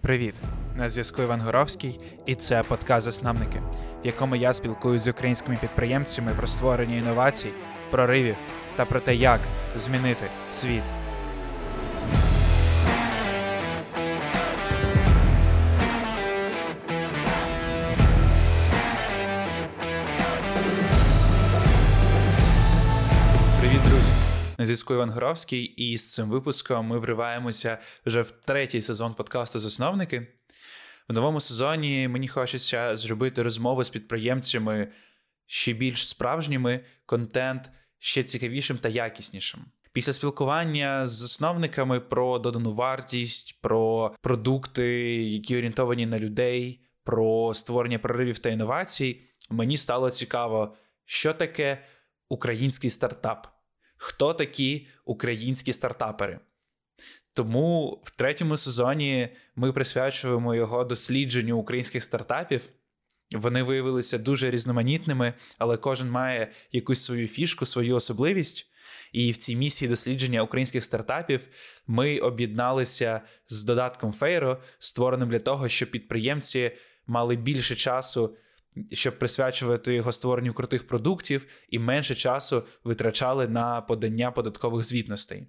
Привіт! На зв'язку Іван Горовський, і це подкаст Засновники, в якому я спілкуюся з українськими підприємцями про створення інновацій, проривів та про те, як змінити світ. Зв'язку Іван Горовський, і з цим випуском ми вриваємося вже в третій сезон подкасту Засновники. В новому сезоні мені хочеться зробити розмови з підприємцями ще більш справжніми, контент ще цікавішим та якіснішим. Після спілкування з засновниками про додану вартість, про продукти, які орієнтовані на людей, про створення проривів та інновацій, мені стало цікаво, що таке український стартап, хто такі українські стартапери. Тому в третьому сезоні ми присвячуємо його дослідженню українських стартапів. Вони виявилися дуже різноманітними, але кожен має якусь свою фішку, свою особливість. І в цій місії дослідження українських стартапів ми об'єдналися з додатком Фейро, створеним для того, щоб підприємці мали більше часу, щоб присвячувати його створенню крутих продуктів, і менше часу витрачали на подання податкових звітностей.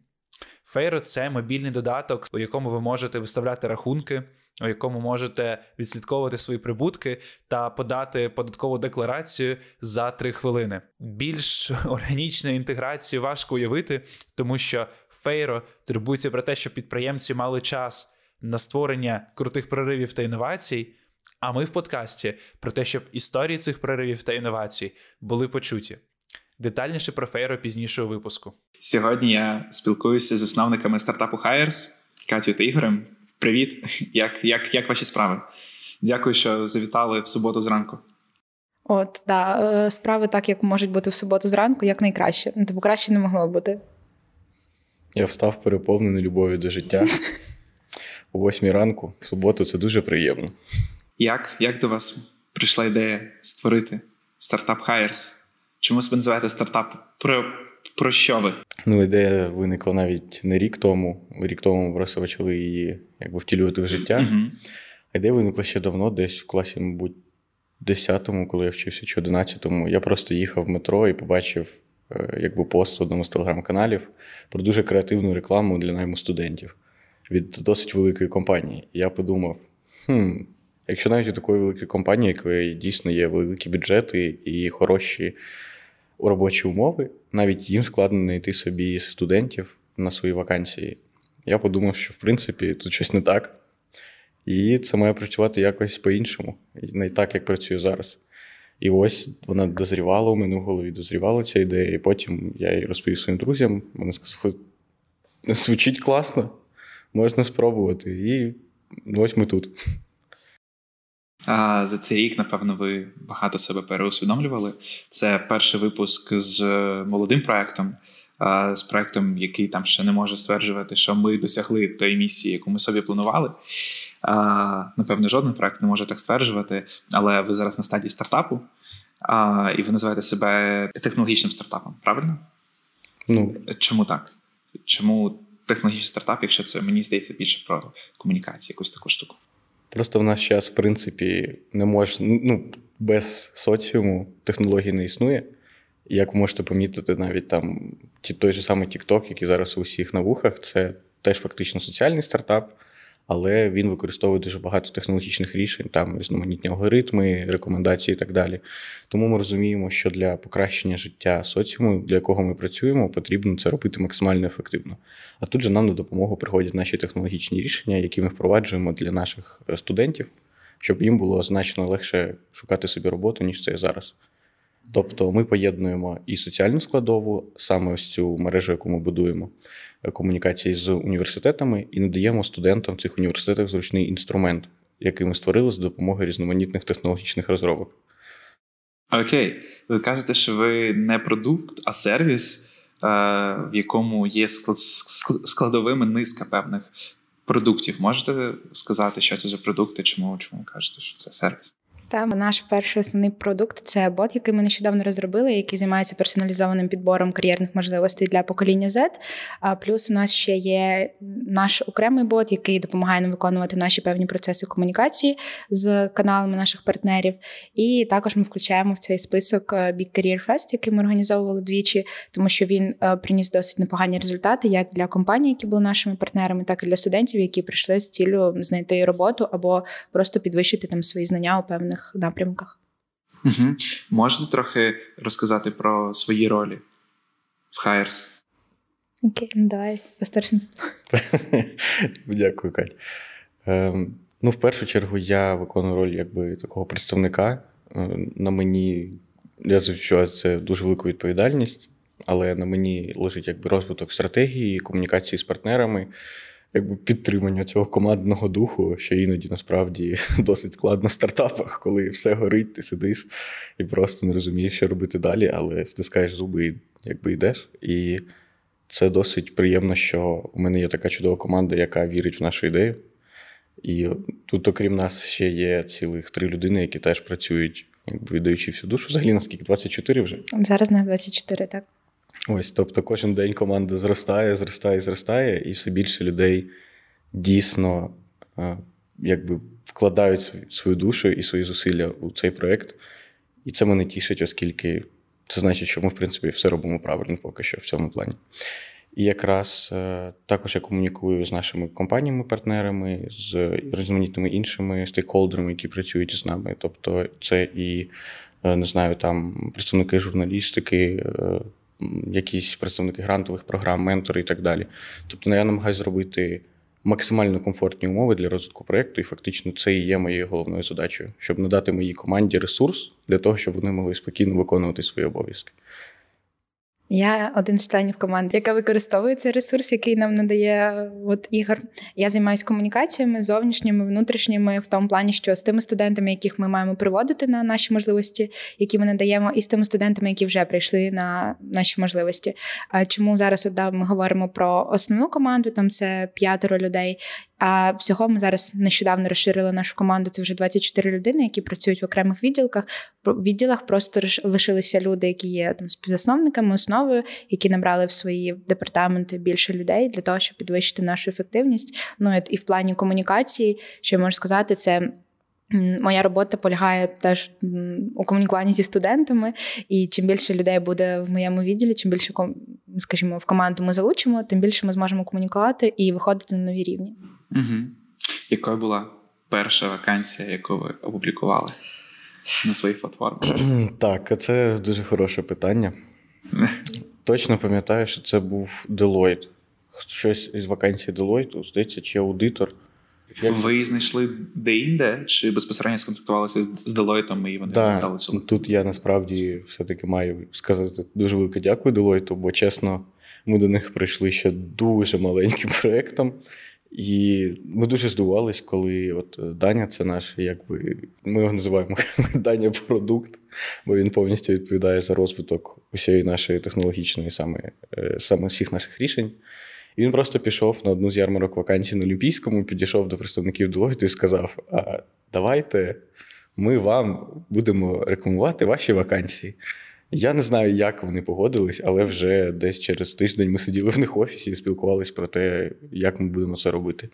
Фейро це мобільний додаток, у якому ви можете виставляти рахунки, у якому можете відслідковувати свої прибутки та подати податкову декларацію за 3 хвилини. Більш органічної інтеграції важко уявити, тому що Фейро турбується про те, щоб підприємці мали час на створення крутих проривів та інновацій. А ми в подкасті про те, щоб історії цих проривів та інновацій були почуті. Детальніше про Фейро пізніше у випуску. Сьогодні я спілкуюся з засновниками стартапу Hires, Катю та Ігорем. Привіт, як як, як ваші справи? Дякую, що завітали в суботу зранку. От, да, е, справи так, як можуть бути в суботу зранку, як найкраще. Ну, Тобто краще не могло бути. Я встав переповнений любов'ю до життя. О восьмій ранку, в суботу, це дуже приємно. Як як до вас прийшла ідея створити стартап Hires? Чому себе називаєте стартап? Про про що ви? Ну, ідея виникла навіть не рік тому. Рік тому ми просто почали її якби втілювати в життя. Угу. Ідея виникла ще давно, десь в класі, мабуть, 10-му, коли я вчився, чи 11-му. Я просто їхав в метро і побачив якби пост в одному з телеграм-каналів про дуже креативну рекламу для найму студентів від досить великої компанії. Я подумав: хм, якщо навіть у такої великої компанії, якої дійсно є великі бюджети і хороші робочі умови, навіть їм складно знайти собі студентів на свої вакансії. Я подумав, що в принципі тут щось не так. І це має працювати якось по-іншому, не так, як працює зараз. І ось вона дозрівала у мене в голові, дозрівала ця ідея, і потім я її розповів своїм друзям. Вони сказали, звучить класно, можна спробувати. І ось ми тут. А За цей рік, напевно, ви багато себе переусвідомлювали. Це перший випуск з молодим проектом, з проектом, який там ще не може стверджувати, що ми досягли тої місії, яку ми собі планували. Напевно, жоден проект не може так стверджувати, але ви зараз на стадії стартапу, і ви називаєте себе технологічним стартапом, правильно? Ну чому так? Чому технологічний стартап, якщо це мені здається більше про комунікацію, якусь таку штуку? Просто в нас час, в принципі, не може ну, без соціуму технології не існує. Як можете помітити, навіть там той же самий TikTok, який зараз у всіх на вухах, це теж фактично соціальний стартап, але він використовує дуже багато технологічних рішень, там різноманітні алгоритми, рекомендації і так далі. Тому ми розуміємо, що для покращення життя соціуму, для якого ми працюємо, потрібно це робити максимально ефективно. А тут же нам на допомогу приходять наші технологічні рішення, які ми впроваджуємо для наших студентів, щоб їм було значно легше шукати собі роботу, ніж це зараз. Тобто ми поєднуємо і соціальну складову, саме ось цю мережу, яку ми будуємо, комунікації з університетами, і надаємо студентам цих університетах зручний інструмент, який ми створили за допомогою різноманітних технологічних розробок. Окей, ви кажете, що ви не продукт, а сервіс, в якому є складовими низка певних продуктів. Можете сказати, що це за продукти? Чому чому кажете, що це сервіс? Та наш перший основний продукт це бот, який ми нещодавно розробили, який займається персоналізованим підбором кар'єрних можливостей для покоління Z. А плюс у нас ще є наш окремий бот, який допомагає нам виконувати наші певні процеси комунікації з каналами наших партнерів. І також ми включаємо в цей список е, Big Career Fest, який ми організовували двічі, тому що він е, приніс досить непогані результати як для компаній, які були нашими партнерами, так і для студентів, які прийшли з цілею знайти роботу або просто підвищити там свої знання у певних певних напрямках. Угу. Можна трохи розказати про свої ролі в Хайерс? Окей, ну давай, по старшинству. Дякую, Кать. Ем, ну, в першу чергу, я виконую роль якби такого представника. Е, на мені я що це дуже велика відповідальність, але на мені лежить якби розвиток стратегії, комунікації з партнерами якби підтримання цього командного духу, що іноді насправді досить складно в стартапах, коли все горить, ти сидиш і просто не розумієш, що робити далі, але стискаєш зуби і якби йдеш. І це досить приємно, що у мене є така чудова команда, яка вірить в нашу ідею. І тут, окрім нас, ще є цілих три людини, які теж працюють, якби віддаючи всю душу. Взагалі, наскільки 24 вже? Зараз на 24, так. Ось, тобто, кожен день команда зростає, зростає, зростає, і все більше людей дійсно якби вкладають свою душу і свої зусилля у цей проєкт. І це мене тішить, оскільки це значить, що ми, в принципі, все робимо правильно поки що в цьому плані. І якраз е, також я комунікую з нашими компаніями-партнерами, з різноманітними іншими стейкхолдерами, які працюють з нами. Тобто, це і е, не знаю, там представники журналістики, е, якісь представники грантових програм, ментори і так далі. Тобто, я намагаюся зробити максимально комфортні умови для розвитку проєкту, і фактично це і є моєю головною задачею, щоб надати моїй команді ресурс для того, щоб вони могли спокійно виконувати свої обов'язки. Я один з членів команди, яка використовує цей ресурс, який нам надає от ігор. Я займаюся комунікаціями зовнішніми, внутрішніми, в тому плані, що з тими студентами, яких ми маємо приводити на наші можливості, які ми надаємо, і з тими студентами, які вже прийшли на наші можливості. А чому зараз от, да, ми говоримо про основну команду? Там це п'ятеро людей. А всього ми зараз нещодавно розширили нашу команду. Це вже 24 людини, які працюють в окремих відділках. Відділах просто лишилися люди, які є там співзасновниками, основою, які набрали в свої департаменти більше людей для того, щоб підвищити нашу ефективність. Ну і в плані комунікації, що я можу сказати, це. Моя робота полягає теж у комунікуванні зі студентами, і чим більше людей буде в моєму відділі, чим більше скажімо, в команду ми залучимо, тим більше ми зможемо комунікувати і виходити на нові рівні. Угу. Якою була перша вакансія, яку ви опублікували на своїх платформах? Так, це дуже хороше питання. Точно пам'ятаю, що це був Deloitte. Щось із вакансії Deloitte, здається, чи аудитор. Ви знайшли де-інде, чи безпосередньо сконтактувалися з Deloitte і вони да, дали цю? Тут я насправді все-таки маю сказати дуже велике дякую Deloitte, бо чесно, ми до них прийшли ще дуже маленьким проєктом. І ми дуже здивувались, коли от Даня це наш, якби ми його називаємо Даня продукт, бо він повністю відповідає за розвиток усієї нашої технологічної, саме е, саме всіх наших рішень. І він просто пішов на одну з ярмарок вакансій на Олімпійському, підійшов до представників Deloitte і сказав: а давайте ми вам будемо рекламувати ваші вакансії. Я не знаю, як вони погодились, але вже десь через тиждень ми сиділи в них офісі і спілкувалися про те, як ми будемо це робити.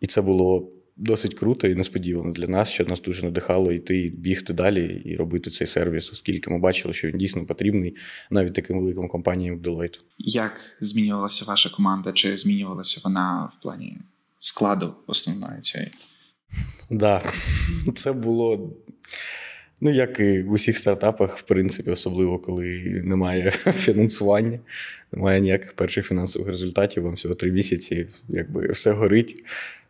І це було досить круто і несподівано для нас, що нас дуже надихало йти, бігти далі і робити цей сервіс, оскільки ми бачили, що він дійсно потрібний навіть таким великим компаніям, як Deloitte. Як змінювалася ваша команда? Чи змінювалася вона в плані складу основної цієї? Так, да. це було. Ну, як і в усіх стартапах, в принципі, особливо коли немає фінансування, немає ніяких перших фінансових результатів, вам всього три місяці, якби все горить.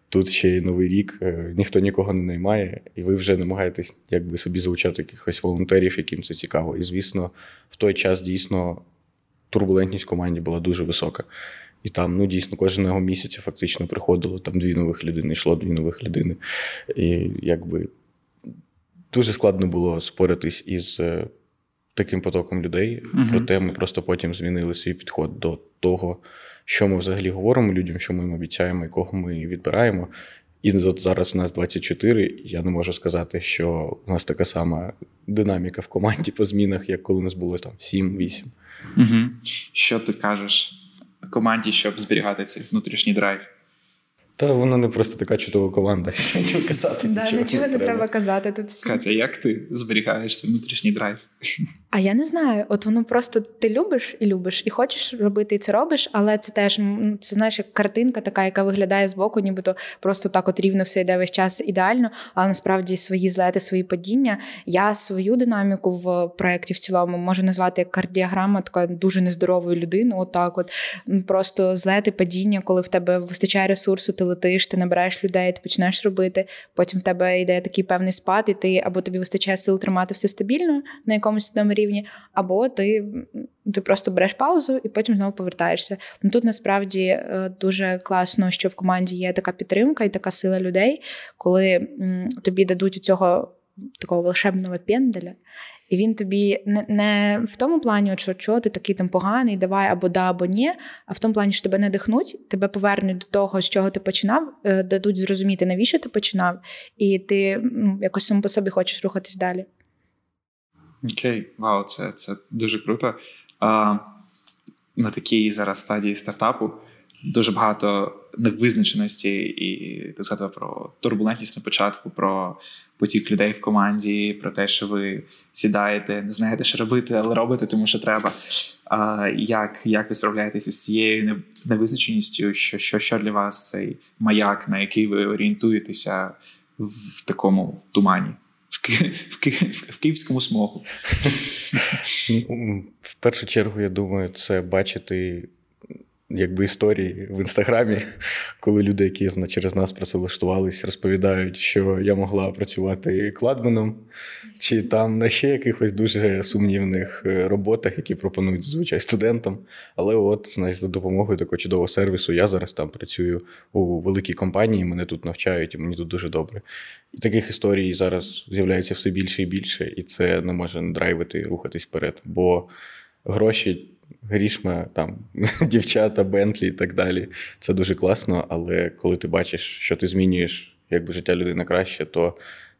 Тут ще й новий рік, е, ніхто нікого не наймає, і ви вже намагаєтесь якби собі залучати якихось волонтерів, яким це цікаво. І, звісно, в той час дійсно турбулентність в команді була дуже висока. І там, ну, дійсно, кожного місяця фактично приходило там дві нових людини, йшло дві нових людини. І якби дуже складно було споритись із е, таким потоком людей. uh Проте ми просто потім змінили свій підход до того, що ми взагалі говоримо людям, що ми їм обіцяємо і кого ми відбираємо. І от зараз у нас 24, я не можу сказати, що у нас така сама динаміка в команді по змінах, як коли у нас було там 7-8. Угу. Що ти кажеш команді, щоб зберігати цей внутрішній драйв? Та вона не просто така чудова команда, що нічого казати. Да, нічого, не треба казати тут. всі. Катя, як ти зберігаєш свій внутрішній драйв? А я не знаю. От воно просто ти любиш і любиш, і хочеш робити, і це робиш, але це теж це знаєш як картинка, така, яка виглядає збоку, нібито просто так от рівно все йде весь час ідеально. Але насправді свої злети, свої падіння. Я свою динаміку в проєкті в цілому можу назвати як кардіограма, така дуже нездорової людини. Отак, от М, просто злети, падіння, коли в тебе вистачає ресурсу, ти летиш, ти набираєш людей, ти починаєш робити. Потім в тебе йде такий певний спад, і ти або тобі вистачає сил тримати все стабільно на якомусь одному рівні, або ти, ти просто береш паузу і потім знову повертаєшся. Ну тут насправді е, дуже класно, що в команді є така підтримка і така сила людей, коли тобі дадуть у цього такого волшебного пенделя. І він тобі не, не в тому плані, що чого ти такий там поганий, давай або да, або ні, а в тому плані, що тебе надихнуть, тебе повернуть до того, з чого ти починав, е, дадуть зрозуміти, навіщо ти починав, і ти м, якось сам по собі хочеш рухатись далі. Окей, вау, це, це дуже круто. А, на такій зараз стадії стартапу дуже багато невизначеності, і ти згадував про турбулентність на початку, про потік людей в команді, про те, що ви сідаєте, не знаєте, що робити, але робите, тому що треба. А, як, як ви справляєтеся з цією невизначеністю? Що, що, що для вас цей маяк, на який ви орієнтуєтеся в такому тумані? В, Ки- в, Ки- в київському смогу. Ну, В першу чергу, я думаю, це бачити якби історії в інстаграмі, коли люди, які через нас працевлаштувались, розповідають, що я могла працювати кладменом, чи там на ще якихось дуже сумнівних е, роботах, які пропонують зазвичай студентам. Але от, знаєш, за допомогою такого чудового сервісу я зараз там працюю у великій компанії, мене тут навчають, і мені тут дуже добре. І таких історій зараз з'являється все більше і більше, і це не може не драйвити рухатись вперед. Бо гроші, грішма, там, дівчата, Бентлі і так далі. Це дуже класно, але коли ти бачиш, що ти змінюєш якби життя людини краще, то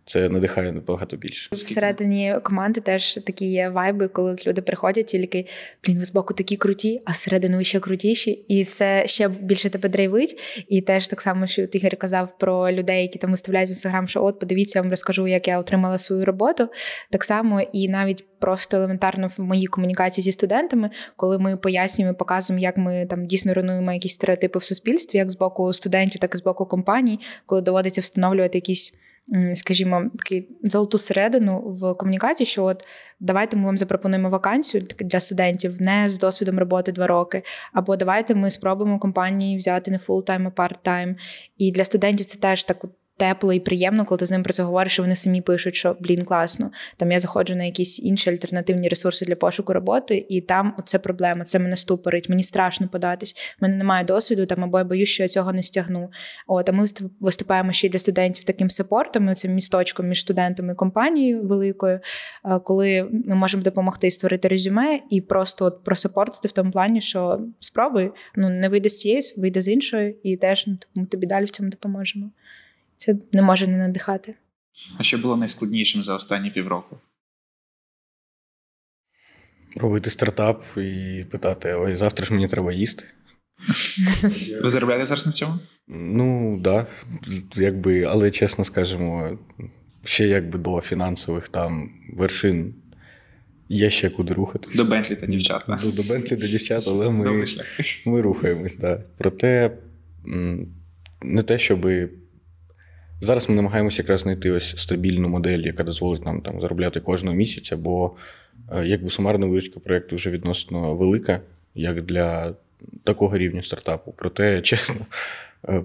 це надихає набагато більше. Всередині команди теж такі є вайби, коли люди приходять і такі, блін, ви збоку такі круті, а зсередини ви ще крутіші. І це ще більше тебе драйвить. І теж так само, що Ігор казав про людей, які там виставляють в інстаграм, що от подивіться, я вам розкажу, як я отримала свою роботу. Так само і навіть просто елементарно в моїй комунікації зі студентами, коли ми пояснюємо, показуємо, як ми там дійсно руйнуємо якісь стереотипи в суспільстві, як з боку студентів, так і з боку компаній, коли доводиться встановлювати якісь. Скажімо, таку золоту середину в комунікації, що от давайте ми вам запропонуємо вакансію для студентів не з досвідом роботи два роки, або давайте ми спробуємо компанії взяти не full-time, а part-time. І для студентів це теж так тепло і приємно, коли ти з ним про це говориш, що вони самі пишуть, що блін, класно. Там я заходжу на якісь інші альтернативні ресурси для пошуку роботи, і там оце проблема, це мене ступорить, мені страшно податись. в мене немає досвіду, там або я боюсь, що я цього не стягну. От а ми вист- виступаємо ще й для студентів таким сапортом, цим місточком між студентами і компанією великою, е, коли ми можемо допомогти створити резюме і просто от просапортити в тому плані, що спробуй, ну не вийде з цієї, вийде з іншої, і теж ну, тобі далі в цьому допоможемо. Це не може не надихати. А що було найскладнішим за останні півроку? Робити стартап і питати: ой, завтра ж мені треба їсти. Ви заробляєте зараз на цьому? Ну, так, да, якби, але чесно скажемо, ще якби до фінансових там вершин є ще куди рухатись. До Бентлі та дівчат. До, до Бентлі до дівчат, але ми, ми рухаємось, да. Проте не те, щоби. Зараз ми намагаємося якраз знайти ось стабільну модель, яка дозволить нам там заробляти кожного місяця, бо е, якби сумарна виручка проєкту вже відносно велика, як для такого рівня стартапу. Проте, чесно,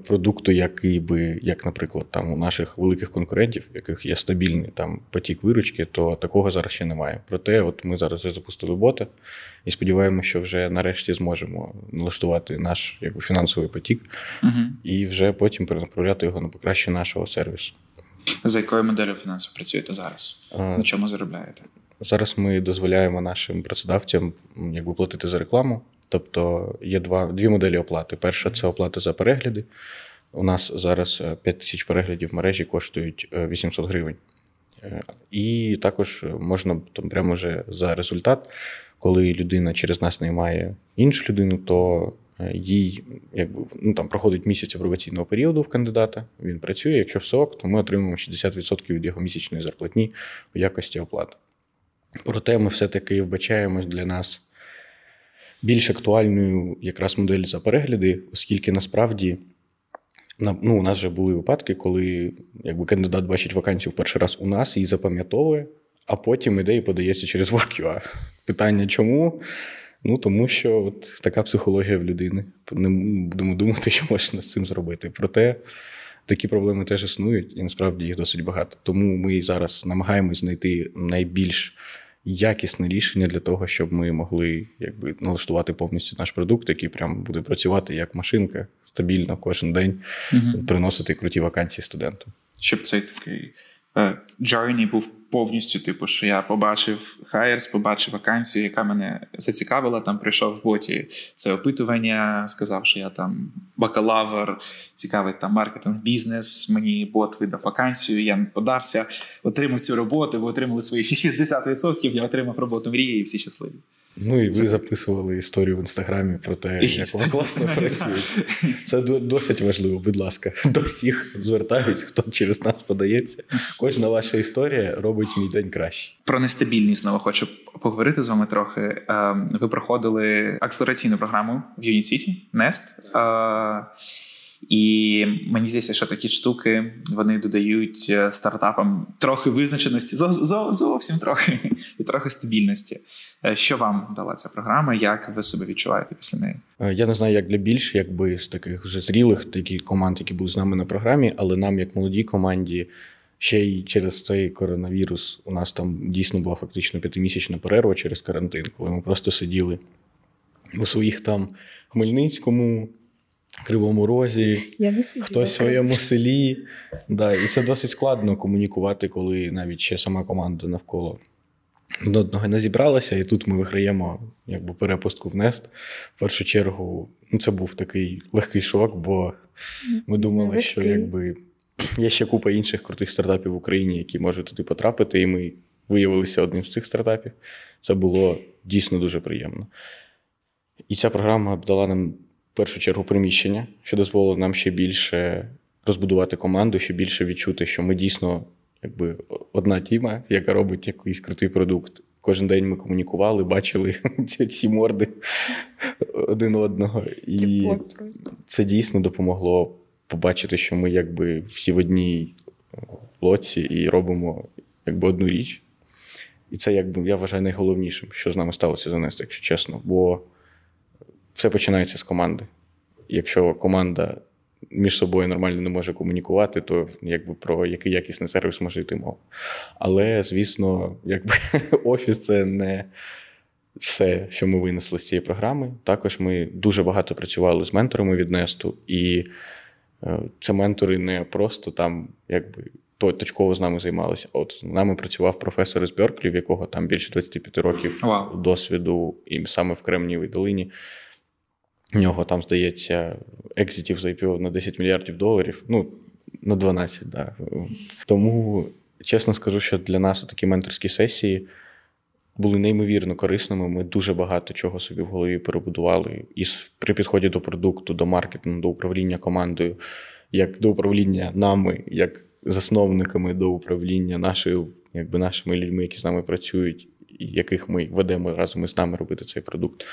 продукту, який би, як, наприклад, там у наших великих конкурентів, в яких є стабільний там потік виручки, то такого зараз ще немає. Проте, от ми зараз вже запустили бота і сподіваємося, що вже нарешті зможемо налаштувати наш якби, фінансовий потік Мгм. і вже потім перенаправляти його на покращення нашого сервісу. За якою моделлю фінансів працюєте зараз? А, На чому заробляєте? Зараз ми дозволяємо нашим працедавцям якби платити за рекламу. Тобто є два, дві моделі оплати. Перша це оплата за перегляди, У нас зараз 5 тисяч переглядів в мережі коштують 800 гривень. І також можна там прямо вже за результат, коли людина через нас наймає іншу людину, то їй якби ну там проходить місяць апробаційного періоду в кандидата. Він працює. Якщо все ок, то ми отримуємо 60% від його місячної зарплатні у якості оплати. Проте ми все-таки вбачаємось для нас більш актуальною якраз модель за перегляди, оскільки насправді ну, у нас вже були випадки, коли якби кандидат бачить вакансію в перший раз у нас і запам'ятовує, а потім іде подається через WorkUA. Питання чому? Ну тому що от така психологія в людини. Не будемо думати, що можна з цим зробити. Проте такі проблеми теж існують, і насправді їх досить багато. Тому ми зараз намагаємось знайти найбільш якісне рішення для того, щоб ми могли якби налаштувати повністю наш продукт, який прям буде працювати як машинка стабільно кожен день, угу. приносити круті вакансії студентам. Щоб цей такий journey був повністю, типу, що я побачив хайерс, побачив вакансію, яка мене зацікавила. Там прийшов в боті це опитування, сказав, що я там бакалавр, цікавий там маркетинг, бізнес. Мені бот видав вакансію. Я подався, отримав цю роботу. Ви отримали свої 60%, Я отримав роботу мрії, і всі щасливі. Ну і ви записували історію в інстаграмі про те, як ви класно працюєте. Це досить важливо, будь ласка. До всіх звертаюсь, хто через нас подається. Кожна ваша історія робить мій день краще. Про нестабільність знову хочу поговорити з вами трохи. Ем, ви проходили акселераційну програму в Unicity, Nest. Е, і мені здається, що такі штуки вони додають е, стартапам трохи визначеності, зовсім трохи і трохи стабільності. Е, що вам дала ця програма? Як ви себе відчуваєте після неї? Е, я не знаю, як для більш якби з таких вже зрілих такі команд, які були з нами на програмі, але нам, як молодій команді, ще й через цей коронавірус, у нас там дійсно була фактично п'ятимісячна перерва через карантин, коли ми просто сиділи у своїх там Хмельницькому. Кривому розі, Я не хтось в своєму селі. Да, І це досить складно комунікувати, коли навіть ще сама команда навколо до одного не зібралася, і тут ми виграємо якби перепустку в Нест. В першу чергу, ну, це був такий легкий шок, бо ми думали, що якби є ще купа інших крутих стартапів в Україні, які можуть туди потрапити, і ми виявилися одним з цих стартапів. Це було дійсно дуже приємно. І ця програма дала нам в першу чергу приміщення, що дозволило нам ще більше розбудувати команду, ще більше відчути, що ми дійсно якби одна тіма, яка робить якийсь крутий продукт. Кожен день ми комунікували, бачили ці, ці морди один одного. І це дійсно допомогло побачити, що ми якби всі в одній лоці і робимо якби одну річ. І це, якби, я вважаю, найголовнішим, що з нами сталося занести, якщо чесно. Бо все починається з команди. Якщо команда між собою нормально не може комунікувати, то якби про який якісний сервіс може йти мова. Але, звісно, якби офіс це не все, що ми винесли з цієї програми. Також ми дуже багато працювали з менторами від Несту, і е, це ментори не просто там, якби. Точково з нами займалися. От з нами працював професор із Берклі, в якого там більше 25 років wow. досвіду, і саме в Кремнієвій долині. У нього там, здається, екзитів за IPO на 10 мільярдів доларів. Ну, на 12, да. Тому, чесно скажу, що для нас такі менторські сесії були неймовірно корисними. Ми дуже багато чого собі в голові перебудували. І при підході до продукту, до маркетингу, до управління командою, як до управління нами, як засновниками до управління нашою, якби нашими людьми, які з нами працюють, і яких ми ведемо разом із нами робити цей продукт.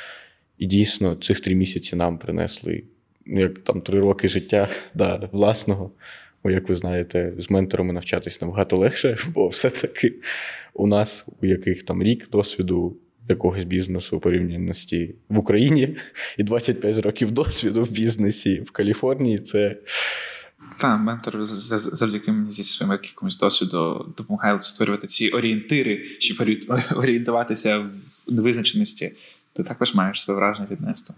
І дійсно, цих три місяці нам принесли ну, як там три роки життя да, власного. Бо, як ви знаєте, з менторами навчатись набагато легше, бо все-таки у нас, у яких там рік досвіду якогось бізнесу порівнянності в Україні і 25 років досвіду в бізнесі в Каліфорнії це. Так, ментор завдяки мені зі своїм якимось досвіду допомагає створювати ці орієнтири, щоб орієнтуватися в невизначеності ти також маєш своє враження від Несту?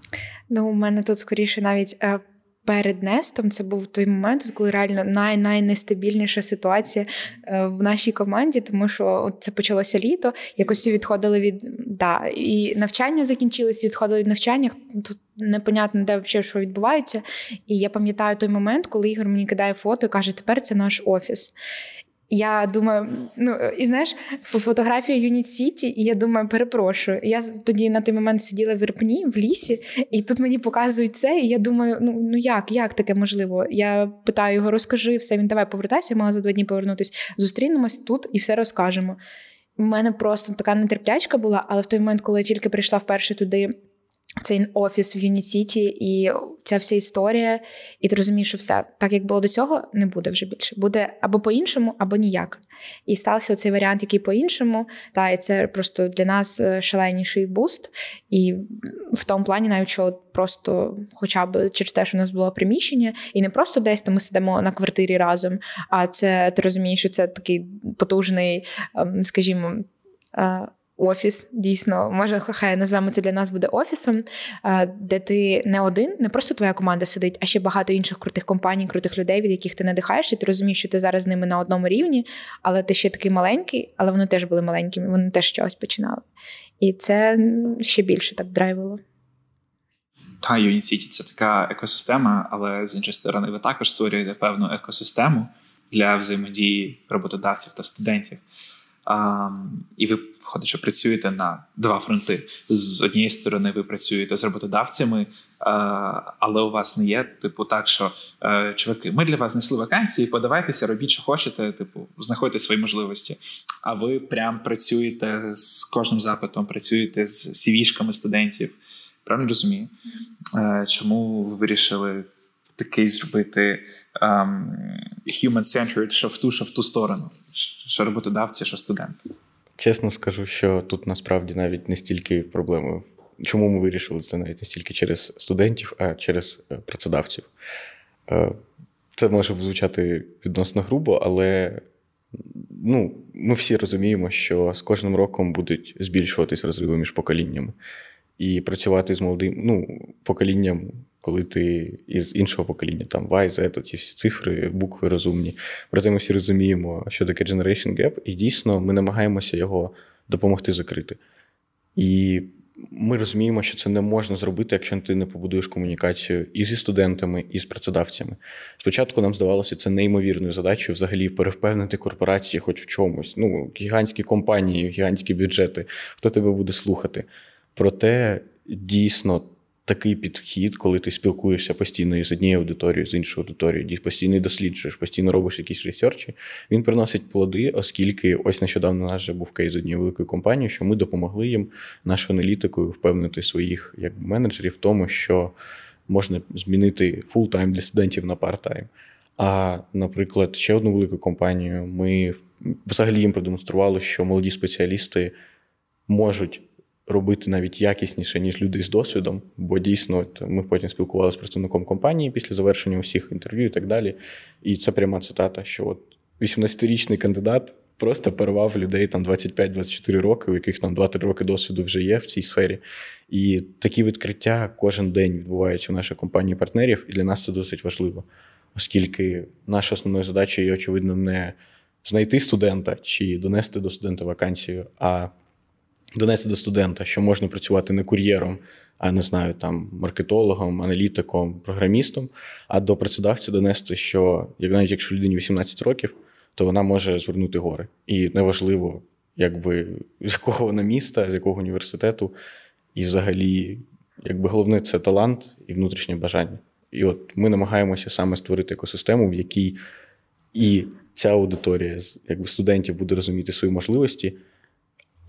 Ну, у мене тут скоріше навіть. Е, перед Нестом це був той момент, коли реально най найнестабільніша ситуація е, в нашій команді, тому що це почалося літо, якось всі відходили від да, і навчання закінчилось, відходили від навчання. Тут непонятно, де взагалі що відбувається. І я пам'ятаю той момент, коли Ігор мені кидає фото і каже, тепер це наш офіс. Я думаю, ну і знаєш, фотографія Юніт Сіті, і я думаю, перепрошую. Я тоді на той момент сиділа в Ірпні, в лісі, і тут мені показують це. І я думаю, ну ну як як таке можливо? Я питаю його, розкажи все. Він давай повертайся, я мала за два дні повернутися. Зустрінемось тут і все розкажемо. У мене просто така нетерплячка була, але в той момент, коли я тільки прийшла вперше туди цей офіс в Юніт-Сіті і ця вся історія, і ти розумієш, що все так як було до цього, не буде вже більше. Буде або по-іншому, або ніяк. І стався цей варіант, який по-іншому. Та і це просто для нас е, шаленіший буст. І в тому плані, навіть що просто, хоча б через те, що у нас було приміщення, і не просто десь там ми сидимо на квартирі разом, а це ти розумієш, що це такий потужний, ем, скажімо. Е, офіс, дійсно, може, хай назвемо це для нас буде офісом, де ти не один, не просто твоя команда сидить, а ще багато інших крутих компаній, крутих людей, від яких ти надихаєшся. Ти розумієш, що ти зараз з ними на одному рівні, але ти ще такий маленький, але вони теж були маленькими, вони теж чогось починали. І це ще більше так драйвило. Та Unisity – це така екосистема, але з іншої сторони, ви також створюєте певну екосистему для взаємодії роботодавців та студентів. А, І ви виходить, що працюєте на два фронти. З однієї сторони, ви працюєте з роботодавцями, а, але у вас не є, типу, так, що е, чуваки, ми для вас знайшли вакансії, подавайтеся, робіть, що хочете, типу, знаходьте свої можливості. А ви прям працюєте з кожним запитом, працюєте з сівішками студентів. Правильно розумію? Е, чому ви вирішили такий зробити um, human-centered, що в ту, що в ту сторону? що роботодавці, що студенти. Чесно скажу, що тут насправді навіть не стільки проблеми. Чому ми вирішили це навіть не стільки через студентів, а через е, працедавців. Е, це може звучати відносно грубо, але ну, ми всі розуміємо, що з кожним роком будуть збільшуватись розриви між поколіннями. І працювати з молодим ну, поколінням коли ти із іншого покоління, там Y, Z, ці всі цифри, букви розумні. Проте ми всі розуміємо, що таке Generation Gap, і дійсно ми намагаємося його допомогти закрити. І ми розуміємо, що це не можна зробити, якщо ти не побудуєш комунікацію і зі студентами, і з працедавцями. Спочатку нам здавалося це неймовірною задачею взагалі перевпевнити корпорації, хоч в чомусь. Ну, гігантські компанії, гігантські бюджети, хто тебе буде слухати. Проте дійсно такий підхід, коли ти спілкуєшся постійно із однією аудиторією, з іншою аудиторією, постійно досліджуєш, постійно робиш якісь ресерчі, він приносить плоди, оскільки ось нещодавно наш же був кейс з однією великою компанією, що ми допомогли їм нашою аналітикою впевнити своїх як менеджерів в тому, що можна змінити full-time для студентів на part-time. А, наприклад, ще одну велику компанію ми взагалі їм продемонстрували, що молоді спеціалісти можуть робити навіть якісніше, ніж люди з досвідом, бо дійсно ми потім спілкувалися з представником компанії після завершення усіх інтерв'ю і так далі. І це пряма цитата: що от 18-річний кандидат просто порвав людей там 25-24 роки, у яких там 2-3 роки досвіду вже є в цій сфері. І такі відкриття кожен день відбуваються в нашій компанії партнерів, і для нас це досить важливо, оскільки наша основна задача є, очевидно, не знайти студента чи донести до студента вакансію, а донести до студента, що можна працювати не кур'єром, а не знаю, там маркетологом, аналітиком, програмістом, а до працедавця донести, що як навіть якщо людині 18 років, то вона може звернути гори. І неважливо, якби з якого вона міста, з якого університету, і взагалі, якби головне це талант і внутрішнє бажання. І от ми намагаємося саме створити екосистему, в якій і ця аудиторія, якби студентів буде розуміти свої можливості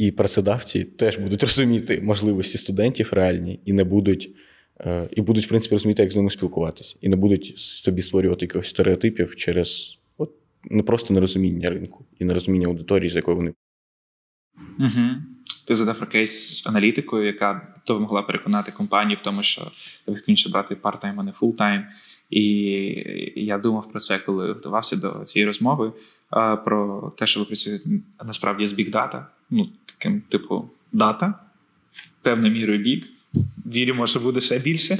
і працедавці теж будуть розуміти можливості студентів реальні і не будуть, е, і будуть, в принципі, розуміти, як з ними спілкуватися, і не будуть собі створювати якихось стереотипів через от, не просто нерозуміння ринку і нерозуміння аудиторії, з якою вони. Угу. Ти задав про кейс з аналітикою, яка могла переконати компанію в тому, що ефективніше брати part-time, а не full-time. І я думав про це, коли готувався до цієї розмови. Про те, що ви працюєте насправді з Data, ну таким, типу, дата, певною мірою бік. Віримо, що буде ще більше.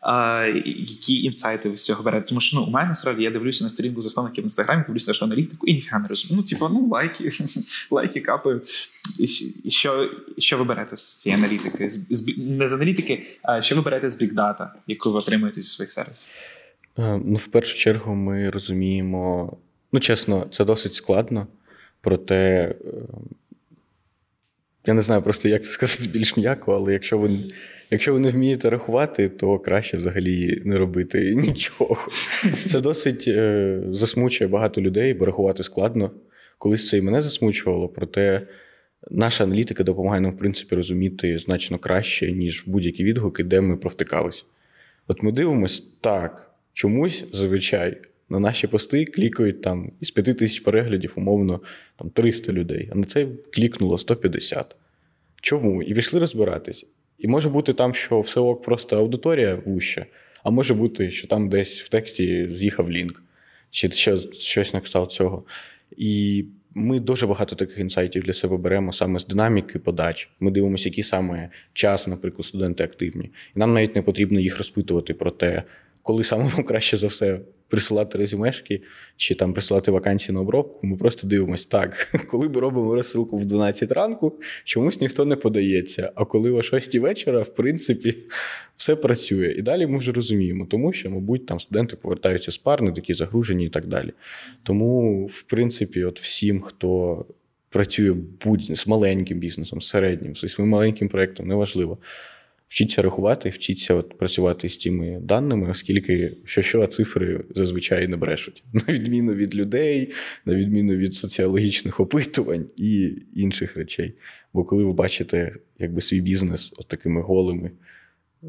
а, які інсайти ви з цього берете? Тому що ну, у мене насправді я дивлюся на сторінку засновників в інстаграмі, дивлюся нашу аналітику і ніфіга не розумію. Ну, типу, ну, лайки, лайки капають. І що що ви берете з цієї аналітики? З, не з аналітики, а що ви берете з бікдата, яку ви отримуєте зі своїх сервісів? Е, ну, в першу чергу, ми розуміємо, ну, чесно, це досить складно, проте. Я не знаю просто, як це сказати більш м'яко, але якщо ви якщо ви не вмієте рахувати, то краще взагалі не робити нічого. Це досить е, засмучує багато людей, бо рахувати складно. Колись це і мене засмучувало, проте наша аналітика допомагає нам, в принципі, розуміти значно краще, ніж будь-які відгуки, де ми провтикались. От ми дивимося так, чомусь зазвичай на наші пости клікають там із 5 тисяч переглядів, умовно, там 300 людей, а на це клікнуло 150. Чому? І пішли розбиратись. І може бути там, що все ок просто аудиторія вуща, а може бути, що там десь в тексті з'їхав лінк, чи щось на кшталт цього. І ми дуже багато таких інсайтів для себе беремо саме з динаміки подач. Ми дивимося, які саме час, наприклад, студенти активні. І нам навіть не потрібно їх розпитувати про те, коли саме вам краще за все присилати резюмешки чи там присилати вакансії на обробку. Ми просто дивимося так, коли ми робимо розсилку в 12 ранку, чомусь ніхто не подається. А коли о 6 вечора, в принципі, все працює. І далі ми вже розуміємо, тому що, мабуть, там студенти повертаються з пар, не такі загружені і так далі. Тому, в принципі, от всім, хто. Працює будь з маленьким бізнесом, з середнім, зі своїм маленьким проєктом, неважливо. Вчіться рахувати, вчіться от працювати з тими даними, оскільки що що цифри зазвичай не брешуть, на відміну від людей, на відміну від соціологічних опитувань і інших речей. Бо коли ви бачите якби свій бізнес от такими голими,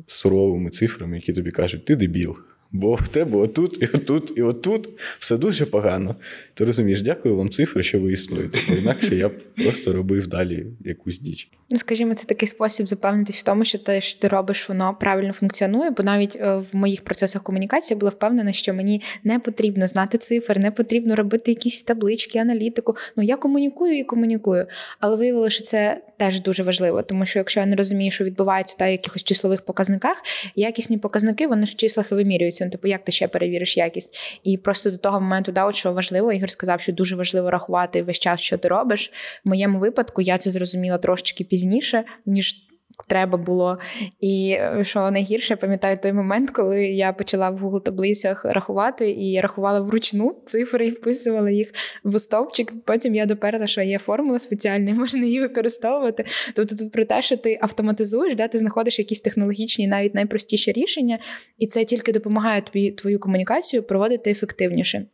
суровими цифрами, які тобі кажуть, ти дебіл. Бо в тебе отут, і отут, і отут все дуже погано. Ти розумієш, дякую вам цифри, що ви існуєте. Бо інакше я б просто робив далі якусь діч. Ну, скажімо, це такий спосіб запевнитись в тому, що те, що ти робиш, воно правильно функціонує. Бо навіть е, в моїх процесах комунікації була впевнена, що мені не потрібно знати цифр, не потрібно робити якісь таблички, аналітику. Ну я комунікую і комунікую. Але виявилося, що це теж дуже важливо, тому що якщо я не розумію, що відбувається та в якихось числових показниках, якісні показники вони в числах і вимірюються. Ну, типу, як ти ще перевіриш якість? І просто до того моменту, да, от що важливо, Ігор сказав, що дуже важливо рахувати весь час, що ти робиш. В моєму випадку я це зрозуміла трошечки пізніше, ніж. Треба було. І е, що найгірше, пам'ятаю той момент, коли я почала в Google таблицях рахувати і рахувала вручну цифри і вписувала їх в стовпчик. Потім я доперла, що є формула спеціальна, можна її використовувати. Тобто тут про те, що ти автоматизуєш, да, ти знаходиш якісь технологічні, навіть найпростіші рішення, і це тільки допомагає тобі твою комунікацію проводити ефективніше.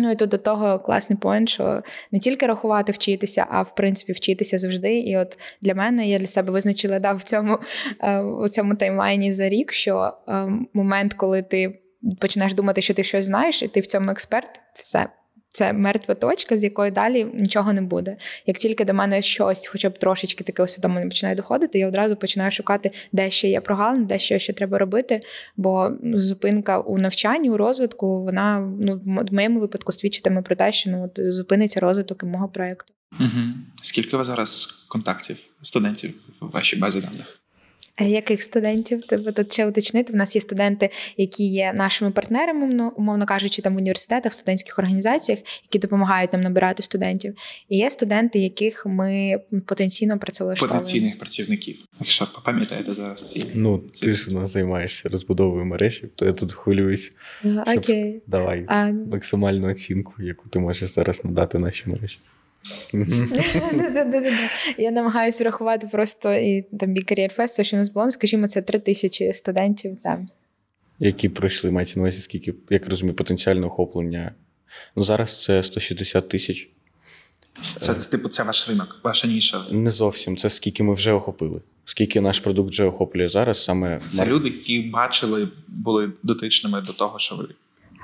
Ну і тут до того класний поінт, що не тільки рахувати, вчитися, а в принципі вчитися завжди. І от для мене я для себе визначила да, в цьому е, у цьому таймлайні за рік, що е, момент, коли ти починаєш думати, що ти щось знаєш, і ти в цьому експерт, все це мертва точка, з якої далі нічого не буде. Як тільки до мене щось, хоча б трошечки таке усвідомлення починає доходити, я одразу починаю шукати, де ще є прогалини, де ще, ще треба робити. Бо ну, зупинка у навчанні, у розвитку, вона ну в моєму випадку свідчитиме про те, що ну от зупиниться розвиток мого проєкту. Угу. Скільки у вас зараз контактів студентів в вашій базі даних? Яких студентів? Тобто тут ще уточнити. В нас є студенти, які є нашими партнерами, ну, умовно кажучи, там в університетах, в студентських організаціях, які допомагають нам набирати студентів. І є студенти, яких ми потенційно працевлаштовуємо. Потенційних працівників. Якщо пам'ятаєте зараз ці ну ти ж у нас займаєшся розбудовою мережі, то я тут хвилююсь. Окей. Давай а... максимальну оцінку, яку ти можеш зараз надати нашій мережі. Я намагаюся рахувати просто і там Career Fest, що у нас було, скажімо, це три тисячі студентів. там. Які пройшли, мається на увазі, скільки, як розумію, потенціальне охоплення. Ну, зараз це 160 тисяч. Це, типу, це ваш ринок, ваша ніша. Не зовсім. Це скільки ми вже охопили. Скільки наш продукт вже охоплює зараз, саме це люди, які бачили, були дотичними до того, що ви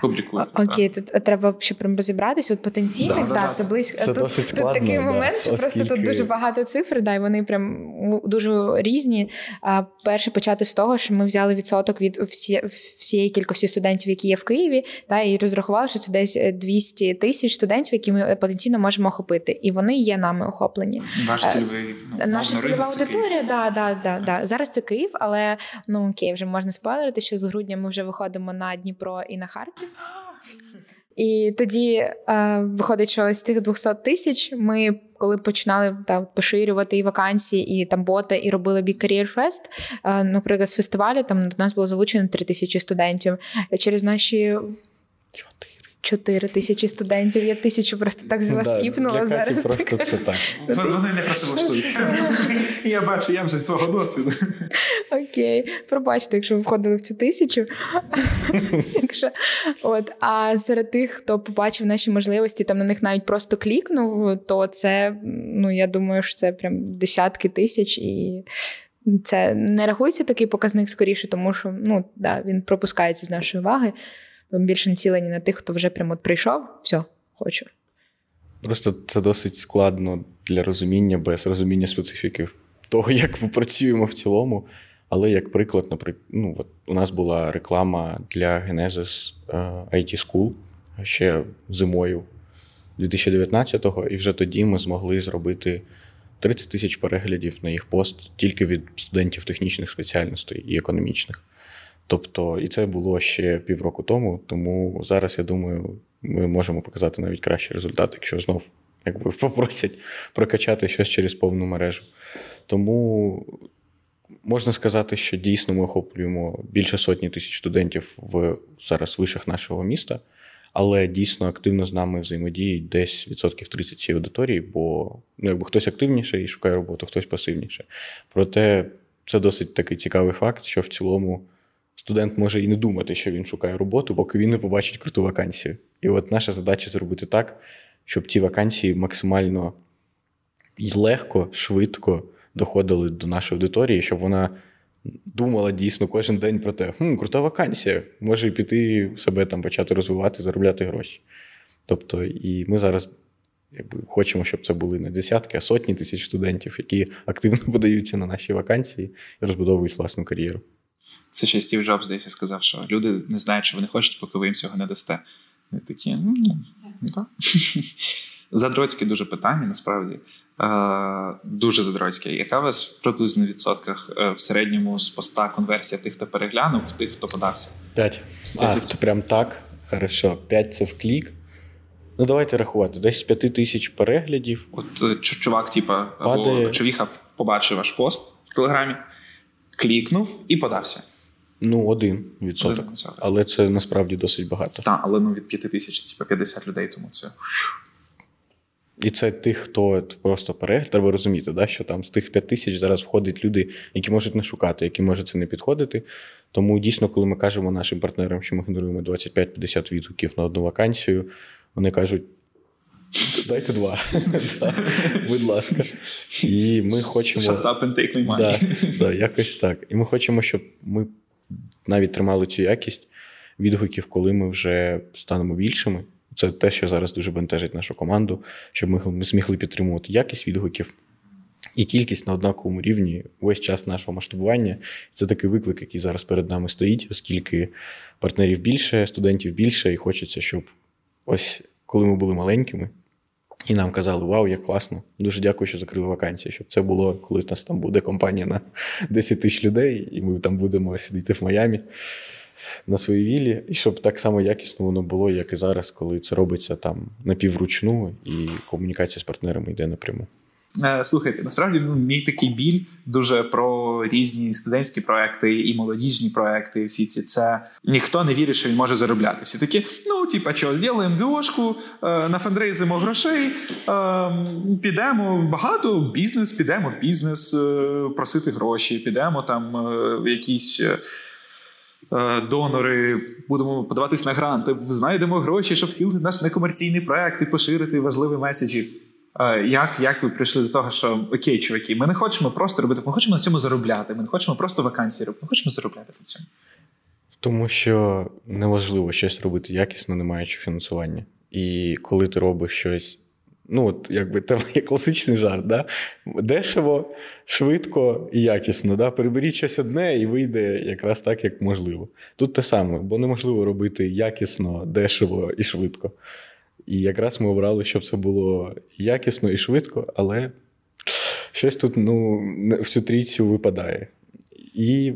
публікуєте. Окей, тут треба ще прям розібратися. От потенційних, Да, да, да, да, це близько. це тут, досить тут складно, такий да, момент, що просто тут дуже багато цифр, да, і вони прям ну, дуже різні. А, перше почати з того, що ми взяли відсоток від всі, всієї кількості студентів, які є в Києві, та, і розрахували, що це десь 200 тисяч студентів, які ми потенційно можемо охопити. І вони є нами охоплені. Ваш Е, цільовий ну, Наша цільова аудиторія, да, да, да, да. Зараз це Київ, але ну окей, вже можна спойлерити, що з грудня ми вже виходимо на Дніпро і на Харків. І тоді е, виходить, що з цих 200 тисяч ми, коли починали та, поширювати і вакансії, і там боти, і робили Career Fest, е, наприклад, з фестивалю там до нас було залучено 3 тисячі студентів. Через наші Чотири. 4 тисячі студентів. Я тисячу просто так взяла, Да, скіпнула Для Каті просто це так. Вони не працевлаштуються. Я бачу, я вже з свого досвіду. Окей, пробачте, якщо ви входили в цю тисячу. от, а серед тих, хто побачив наші можливості, там на них навіть просто клікнув, то це, ну я думаю, що це прям десятки тисяч, і це не рахується такий показник скоріше, тому що ну, да, він пропускається з нашої уваги. Ми більше націлені на тих, хто вже прямо от прийшов, все, хочу. Просто це досить складно для розуміння, без розуміння специфіки того, як ми працюємо в цілому. Але як приклад, наприклад, ну, от у нас була реклама для Genesis е, IT School ще зимою 2019-го, і вже тоді ми змогли зробити 30 тисяч переглядів на їх пост тільки від студентів технічних спеціальностей і економічних. Тобто, і це було ще півроку тому. Тому зараз я думаю, ми можемо показати навіть кращий результат, якщо знов якби попросять прокачати щось через повну мережу. Тому можна сказати, що дійсно ми охоплюємо більше сотні тисяч студентів в зараз вишах нашого міста, але дійсно активно з нами взаємодіють десь відсотків 30 цієї аудиторії, бо ну, якби хтось активніше і шукає роботу, хтось пасивніше. Проте це досить такий цікавий факт, що в цілому студент може і не думати, що він шукає роботу, поки він не побачить круту вакансію. І от наша задача зробити так, щоб ці вакансії максимально легко, швидко доходили до нашої аудиторії, щоб вона думала дійсно кожен день про те, хм, крута вакансія, може піти себе там почати розвивати, заробляти гроші. Тобто, і ми зараз якби, хочемо, щоб це були не десятки, а сотні тисяч студентів, які активно подаються на наші вакансії і розбудовують власну кар'єру. Це ще Стів Джобс здається сказав, що люди не знають, що вони хочуть, поки ви їм цього не дасте. Ми такі, ну, так. Задроцьке дуже питання, насправді. Дуже задроцьке. Яка у вас приблизно в відсотках е, в середньому з поста конверсія тих, хто переглянув, в тих, хто подався? П'ять. А, це прям так. Хорошо. П'ять це в клік. Ну, давайте рахувати. Десь з п'яти тисяч переглядів. От е, чувак, типа, або Падає. човіха побачив ваш пост в Телеграмі, клікнув і подався. Ну, один відсоток. Але це насправді досить багато. Так, але ну від 5 тисяч, типа 50 людей, тому це. І це тих, хто просто перегляд, треба розуміти, да, що там з тих 5 тисяч зараз входять люди, які можуть не шукати, які можуть це не підходити. Тому дійсно, коли ми кажемо нашим партнерам, що ми генеруємо 25-50 відгуків на одну вакансію, вони кажуть. Дайте два. Будь ласка. І ми хочемо. Shut up and take my money. Да, да, якось так. І ми хочемо, щоб ми навіть тримали цю якість відгуків, коли ми вже станемо більшими. Це те, що зараз дуже бентежить нашу команду, щоб ми, змогли підтримувати якість відгуків і кількість на однаковому рівні весь час нашого масштабування. Це такий виклик, який зараз перед нами стоїть, оскільки партнерів більше, студентів більше, і хочеться, щоб ось коли ми були маленькими, і нам казали, вау, як класно, дуже дякую, що закрили вакансії. Щоб це було, коли в нас там буде компанія на 10 тисяч людей, і ми там будемо сидіти в Майамі на своїй віллі, і щоб так само якісно воно було, як і зараз, коли це робиться там напівручну, і комунікація з партнерами йде напряму. Е, Слухайте, насправді ну, мій такий біль дуже про різні студентські проекти і молодіжні проекти. і Всі ці це ніхто не вірить, що він може заробляти. Всі такі, ну типа, що, зробимо ГОшку, е, нафандрейзимо грошей, е, підемо багато бізнес, підемо в бізнес е, просити гроші, підемо там в якісь. Донори, будемо подаватись на гранти, знайдемо гроші, щоб втілити наш некомерційний проект і поширити важливі меседжі. Е, Як, як ви прийшли до того, що окей, чуваки, ми не хочемо просто робити, ми хочемо на цьому заробляти. Ми не хочемо просто вакансії робити, ми хочемо заробляти на цьому. Тому що неможливо щось робити якісно, не маючи фінансування. І коли ти робиш щось, ну от якби це є класичний жарт, да? дешево, швидко і якісно. Да? Переберіть щось одне і вийде якраз так, як можливо. Тут те саме, бо неможливо робити якісно, дешево і швидко. І якраз ми обрали, щоб це було якісно і швидко, але щось тут ну, всю трійцю випадає. І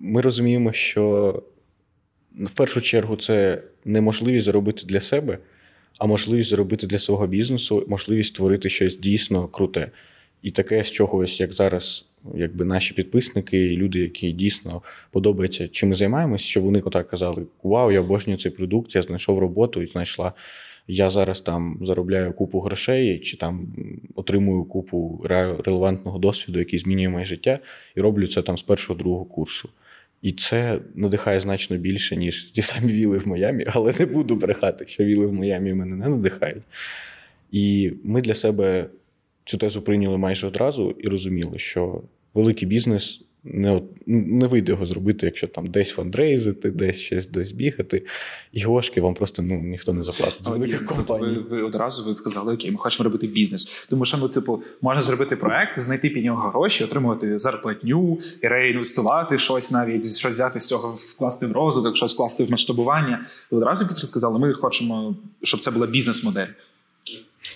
ми розуміємо, що в першу чергу це неможливість зробити для себе, а можливість зробити для свого бізнесу, можливість створити щось дійсно круте. І таке з чогось, як зараз, якби наші підписники, і люди, які дійсно подобаються, чим ми займаємося, щоб вони отак казали: Вау, я обожнюю цей продукт, я знайшов роботу і знайшла. Я зараз там заробляю купу грошей, чи там отримую купу релевантного досвіду, який змінює моє життя, і роблю це там з першого другого курсу. І це надихає значно більше, ніж ті самі віли в Майамі, але не буду брехати, що віли в Майамі мене не надихають. І ми для себе цю тезу прийняли майже одразу і розуміли, що великий бізнес не не вийде його зробити, якщо там десь фандрейзити, десь щось десь бігати. І гошки вам просто ну, ніхто не заплатить. з великих компаній. Ви, ви одразу ви сказали, окей, ми хочемо робити бізнес. Тому що ну, типу, можна зробити проект, знайти під нього гроші, отримувати зарплатню, реінвестувати щось, навіть щось взяти з цього, вкласти в розвиток, щось вкласти в масштабування. Ви одразу сказали, ми хочемо, щоб це була бізнес-модель.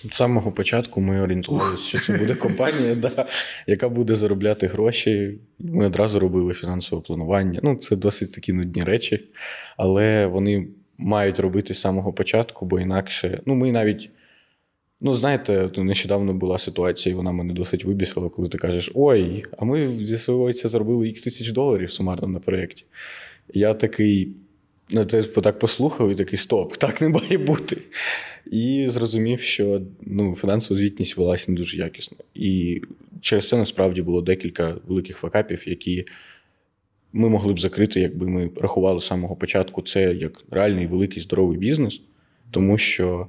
З самого початку ми орієнтувалися, що це буде компанія, да, яка буде заробляти гроші. Ми одразу робили фінансове планування. Ну, це досить такі нудні речі, але вони мають робити з самого початку, бо інакше, ну, ми навіть. Ну, знаєте, нещодавно була ситуація, і вона мене досить вибісила, коли ти кажеш: Ой, а ми з'ясовується, заробили X тисяч доларів сумарно на проєкті. Я такий на те так послухав і такий стоп, так не має бути. І зрозумів, що ну, фінансова звітність велася не дуже якісно. І через це насправді було декілька великих факапів, які ми могли б закрити, якби ми рахували з самого початку це як реальний великий здоровий бізнес, тому що,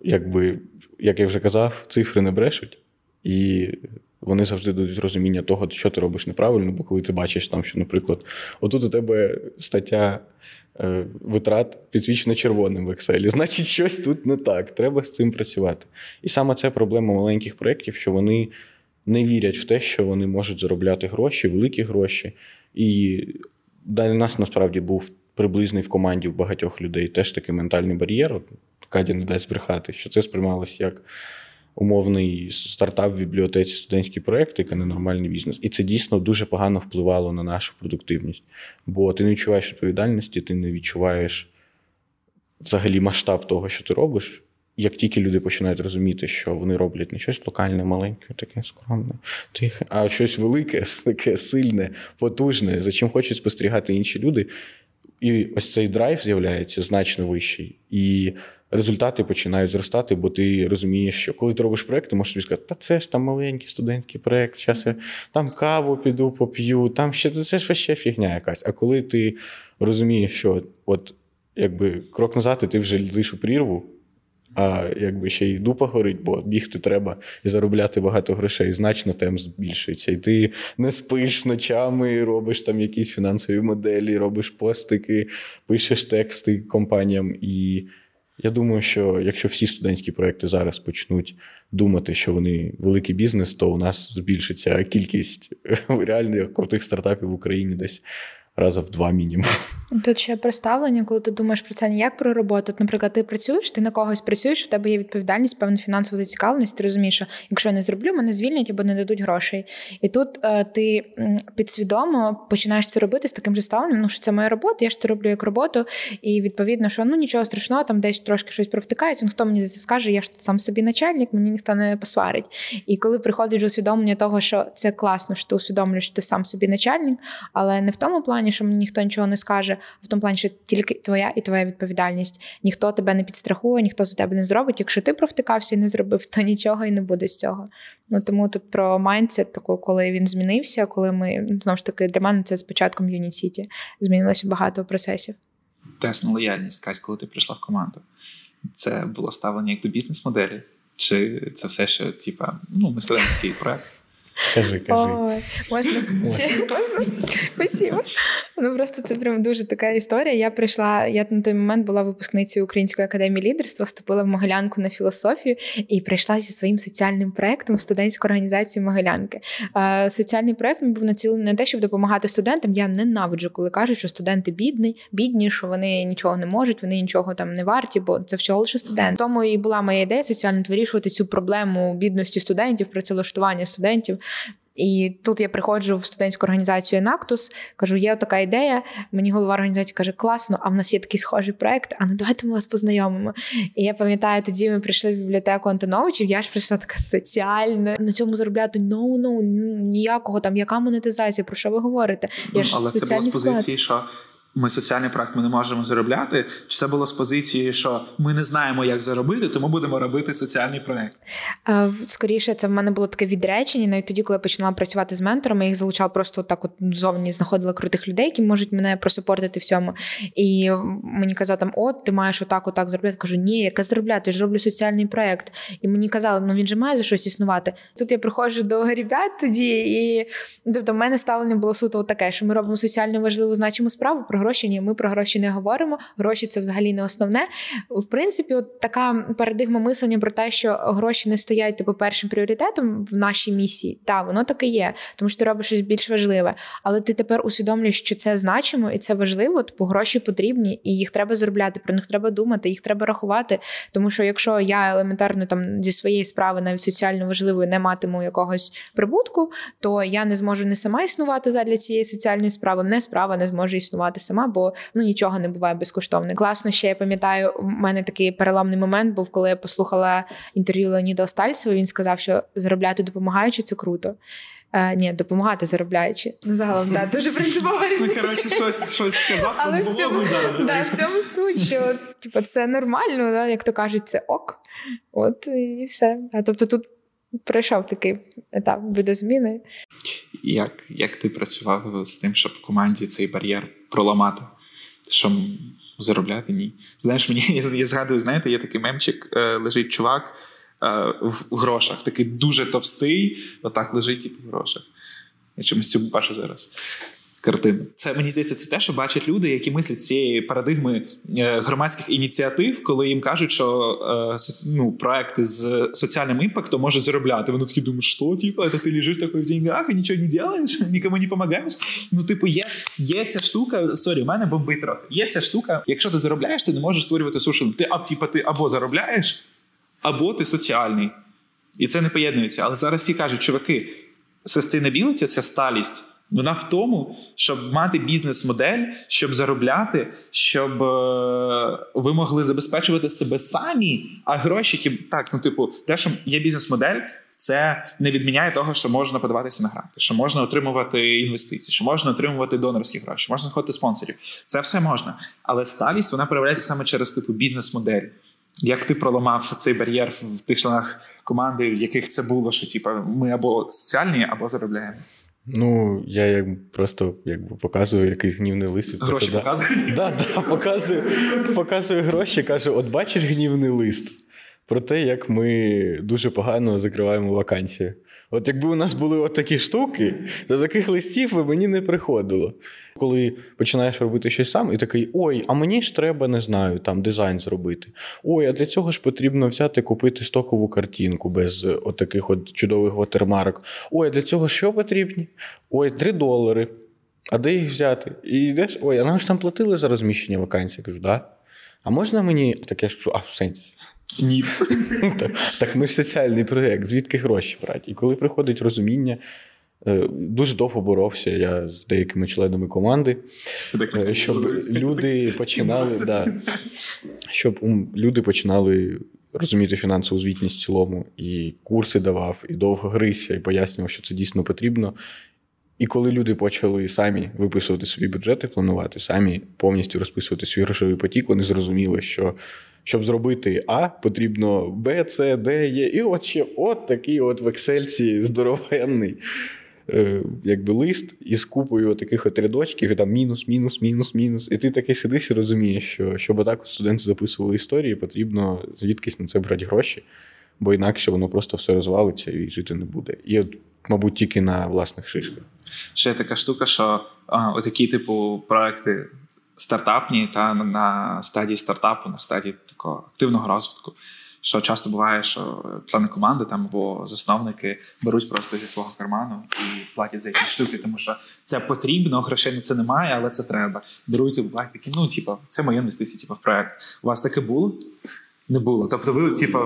якби, як я вже казав, цифри не брешуть. І вони завжди дадуть розуміння того, що ти робиш неправильно, бо коли ти бачиш, там, що, наприклад, отут у тебе стаття витрат підсвічена червоним в Excel, значить, щось тут не так, треба з цим працювати. І саме це проблема маленьких проєктів, що вони не вірять в те, що вони можуть заробляти гроші, великі гроші. І для нас насправді був приблизний в команді у багатьох людей теж такий ментальний бар'єр. Кадя не дасть брехати, що це сприймалось як умовний стартап в бібліотеці, студентський проєкт, як ненормальний бізнес. І це дійсно дуже погано впливало на нашу продуктивність. Бо ти не відчуваєш відповідальності, ти не відчуваєш взагалі масштаб того, що ти робиш. Як тільки люди починають розуміти, що вони роблять не щось локальне, маленьке, таке скромне, тихе, а щось велике, таке сильне, потужне, за чим хочуть спостерігати інші люди. І ось цей драйв з'являється значно вищий. І результати починають зростати, бо ти розумієш, що коли ти робиш проєкт, ти можеш собі сказати, та це ж там маленький студентський проєкт, зараз я там каву піду, поп'ю, там ще це ж ще фігня якась. А коли ти розумієш, що от якби крок назад, ти вже лізиш у прірву. А якби ще й дупа горить, бо бігти треба і заробляти багато грошей, значно тем збільшується. І ти не спиш ночами, робиш там якісь фінансові моделі, робиш постики, пишеш тексти компаніям. І я думаю, що якщо всі студентські проекти зараз почнуть думати, що вони великий бізнес, то у нас збільшиться кількість реальних крутих стартапів в Україні десь раза в два мінімум. Тут ще проставлення, коли ти думаєш про це не як про роботу. Наприклад, ти працюєш, ти на когось працюєш, в тебе є відповідальність, певна фінансова зацікавленість. Ти розумієш, що якщо я не зроблю, мене звільнять або не дадуть грошей. І тут е, ти підсвідомо починаєш це робити з таким же ставленням, ну що це моя робота, я ж це роблю як роботу. І відповідно, що ну нічого страшного, там десь трошки щось провтикається. Ну хто мені за це скаже, я ж тут сам собі начальник, мені ніхто не посварить. І коли приходить усвідомлення того, що це класно, що ти усвідомлюєш, що ти сам собі начальник, але не в тому плані, що мені ніхто нічого не скаже в тому плані, що тільки твоя і твоя відповідальність. Ніхто тебе не підстрахує, ніхто за тебе не зробить. Якщо ти провтикався і не зробив, то нічого і не буде з цього. Ну тому тут про майндсет, таку, коли він змінився, коли ми знову ж таки для мене це з початком Юні Сіті змінилося багато процесів. Тест на лояльність, Кать, коли ти прийшла в команду. Це було ставлення як до бізнес-моделі? Чи це все ще, типа, ну, мисленський проект? Кажи, кажи. Ой, можна? Можна? Спасибо. Ну просто це прям дуже така історія. Я прийшла, я на той момент була випускницею Української академії лідерства, вступила в Могилянку на філософію і прийшла зі своїм соціальним проектом в студентську організацію Могилянки. Соціальний проект був націлений на те, щоб допомагати студентам. Я ненавиджу, коли кажуть, що студенти бідні, бідні, що вони нічого не можуть, вони нічого там не варті, бо це всього лише студент. Тому і була моя ідея соціально вирішувати цю проблему бідності студентів, працевлаштування студентів. І тут я приходжу в студентську організацію Енактус, кажу, є така ідея. Мені голова організації каже, класно, а в нас є такий схожий проект. А ну давайте ми вас познайомимо. І я пам'ятаю, тоді ми прийшли в бібліотеку Антоновичів. Я ж прийшла така соціальна. На цьому заробляти ну ну ніякого там, яка монетизація, про що ви говорите? Я ж Але це було з позиції, що ми соціальний проект ми не можемо заробляти. Чи це було з позиції, що ми не знаємо, як заробити, тому будемо робити соціальний проект? Е, Скоріше, це в мене було таке відречення. Навіть тоді, коли я починала працювати з менторами, я їх залучала просто так, от зовні знаходила крутих людей, які можуть мене просупортити всьому. І мені казали, там, от ти маєш отак, отак зробити. Кажу, ні, яке зробляти? Я ж роблю соціальний проект. І мені казали, ну він же має за щось існувати. Тут я приходжу до ребят тоді, і тобто, в мене ставлення було суто таке, що ми робимо соціально важливу значиму справу. Гроші ні, ми про гроші не говоримо. Гроші це взагалі не основне. В принципі, от така парадигма мислення про те, що гроші не стоять типу першим пріоритетом в нашій місії. Та воно таке є, тому що ти робиш щось більш важливе. Але ти тепер усвідомлюєш, що це значимо і це важливо. Типу гроші потрібні, і їх треба заробляти. Про них треба думати, їх треба рахувати. Тому що якщо я елементарно там зі своєї справи, навіть соціально важливої, не матиму якогось прибутку, то я не зможу не сама існувати задля цієї соціальної справи, не справа не зможе існувати сама, бо ну нічого не буває безкоштовне. Класно ще я пам'ятаю, у мене такий переломний момент був, коли я послухала інтерв'ю Леоніда Остальцева. Він сказав, що заробляти допомагаючи це круто. Е, ні, допомагати заробляючи. Ну загалом да, дуже принципова Ну, коротше, щось, щось сказав, Але в цьому, да, в цьому суть, що типу, це нормально, да, як то кажуть, це ок. От і все. Да, тобто тут пройшов такий етап видозміни. Як, як ти працював з тим, щоб в команді цей бар'єр проламати? Що заробляти? Ні. Знаєш, мені я, згадую, знаєте, є такий мемчик, е, лежить чувак е, в грошах, такий дуже товстий, отак лежить і в грошах. Я чомусь бачу зараз. Картину. Це мені здається, це те, що бачать люди, які мислять цієї парадигми е, громадських ініціатив, коли їм кажуть, що е, ну, проекти з соціальним імпактом можуть заробляти. Вони такі думають, що типу, це ти лежиш такой в деньгах і нічого не робиш, нікому не допомагаєш. Ну, типу, є, є ця штука. Sorry, в мене бомбить трохи. Є ця штука. Якщо ти заробляєш, ти не можеш створювати суші. Ти аб, типу, ти або заробляєш, або ти соціальний. І це не поєднується. Але зараз всі кажуть, чуваки, sustainability – це сталість. Вона в тому, щоб мати бізнес-модель, щоб заробляти, щоб е, ви могли забезпечувати себе самі, а гроші, які так, ну типу, те, що є бізнес-модель, це не відміняє того, що можна подаватися на гранти, що можна отримувати інвестиції, що можна отримувати донорські гроші, можна знаходити спонсорів. Це все можна. Але сталість вона проявляється саме через типу бізнес-модель. Як ти проламав цей бар'єр в тих членах команди, в яких це було, що типу, ми або соціальні, або заробляємо. Ну, я як просто якби показую який гнівний лист. Гроші Це да. показують. Да, да, показую, показую гроші, кажу: от бачиш гнівний лист про те, як ми дуже погано закриваємо вакансії. От якби у нас були от такі штуки, то таких листів би мені не приходило. Коли починаєш робити щось сам, і такий: ой, а мені ж треба, не знаю, там дизайн зробити. Ой, а для цього ж потрібно взяти, купити стокову картинку без от таких от чудових watermark. Ой, а для цього що потрібно? Ой, 3 долари. А де їх взяти? І йдеш, ой, а нам ж там платили за розміщення вакансій. Я кажу, да. А можна мені таке кажу, а в сенсі? Ні. так, ми ж соціальний проєкт, звідки гроші брати? І коли приходить розуміння, е, дуже довго боровся я з деякими членами команди, е, щоб люди починали, да, щоб люди починали розуміти фінансову звітність в цілому, і курси давав, і довго грився, і пояснював, що це дійсно потрібно. І коли люди почали самі виписувати собі бюджети, планувати, самі повністю розписувати свій грошовий потік, вони зрозуміли, що щоб зробити А, потрібно Б, С, Д, Є. І от ще от такий от в Excel здоровенний е, якби лист із купою таких от рядочків, і там мінус, мінус, мінус, мінус. І ти такий сидиш і розумієш, що щоб отак студенти записували історії, потрібно звідкись на це брати гроші, бо інакше воно просто все розвалиться і жити не буде. І от мабуть, тільки на власних шишках. Ще така штука, що а, отакі, типу, проекти стартапні та на стадії стартапу, на стадії такого активного розвитку. Що часто буває, що члени команди там або засновники беруть просто зі свого карману і платять за ці штуки, тому що це потрібно, грошей на це немає, але це треба. Беруть бувають такі, ну, типу, це моя інвестиція, типу, в проект. У вас таке було? Не було. Тобто, ви, типу,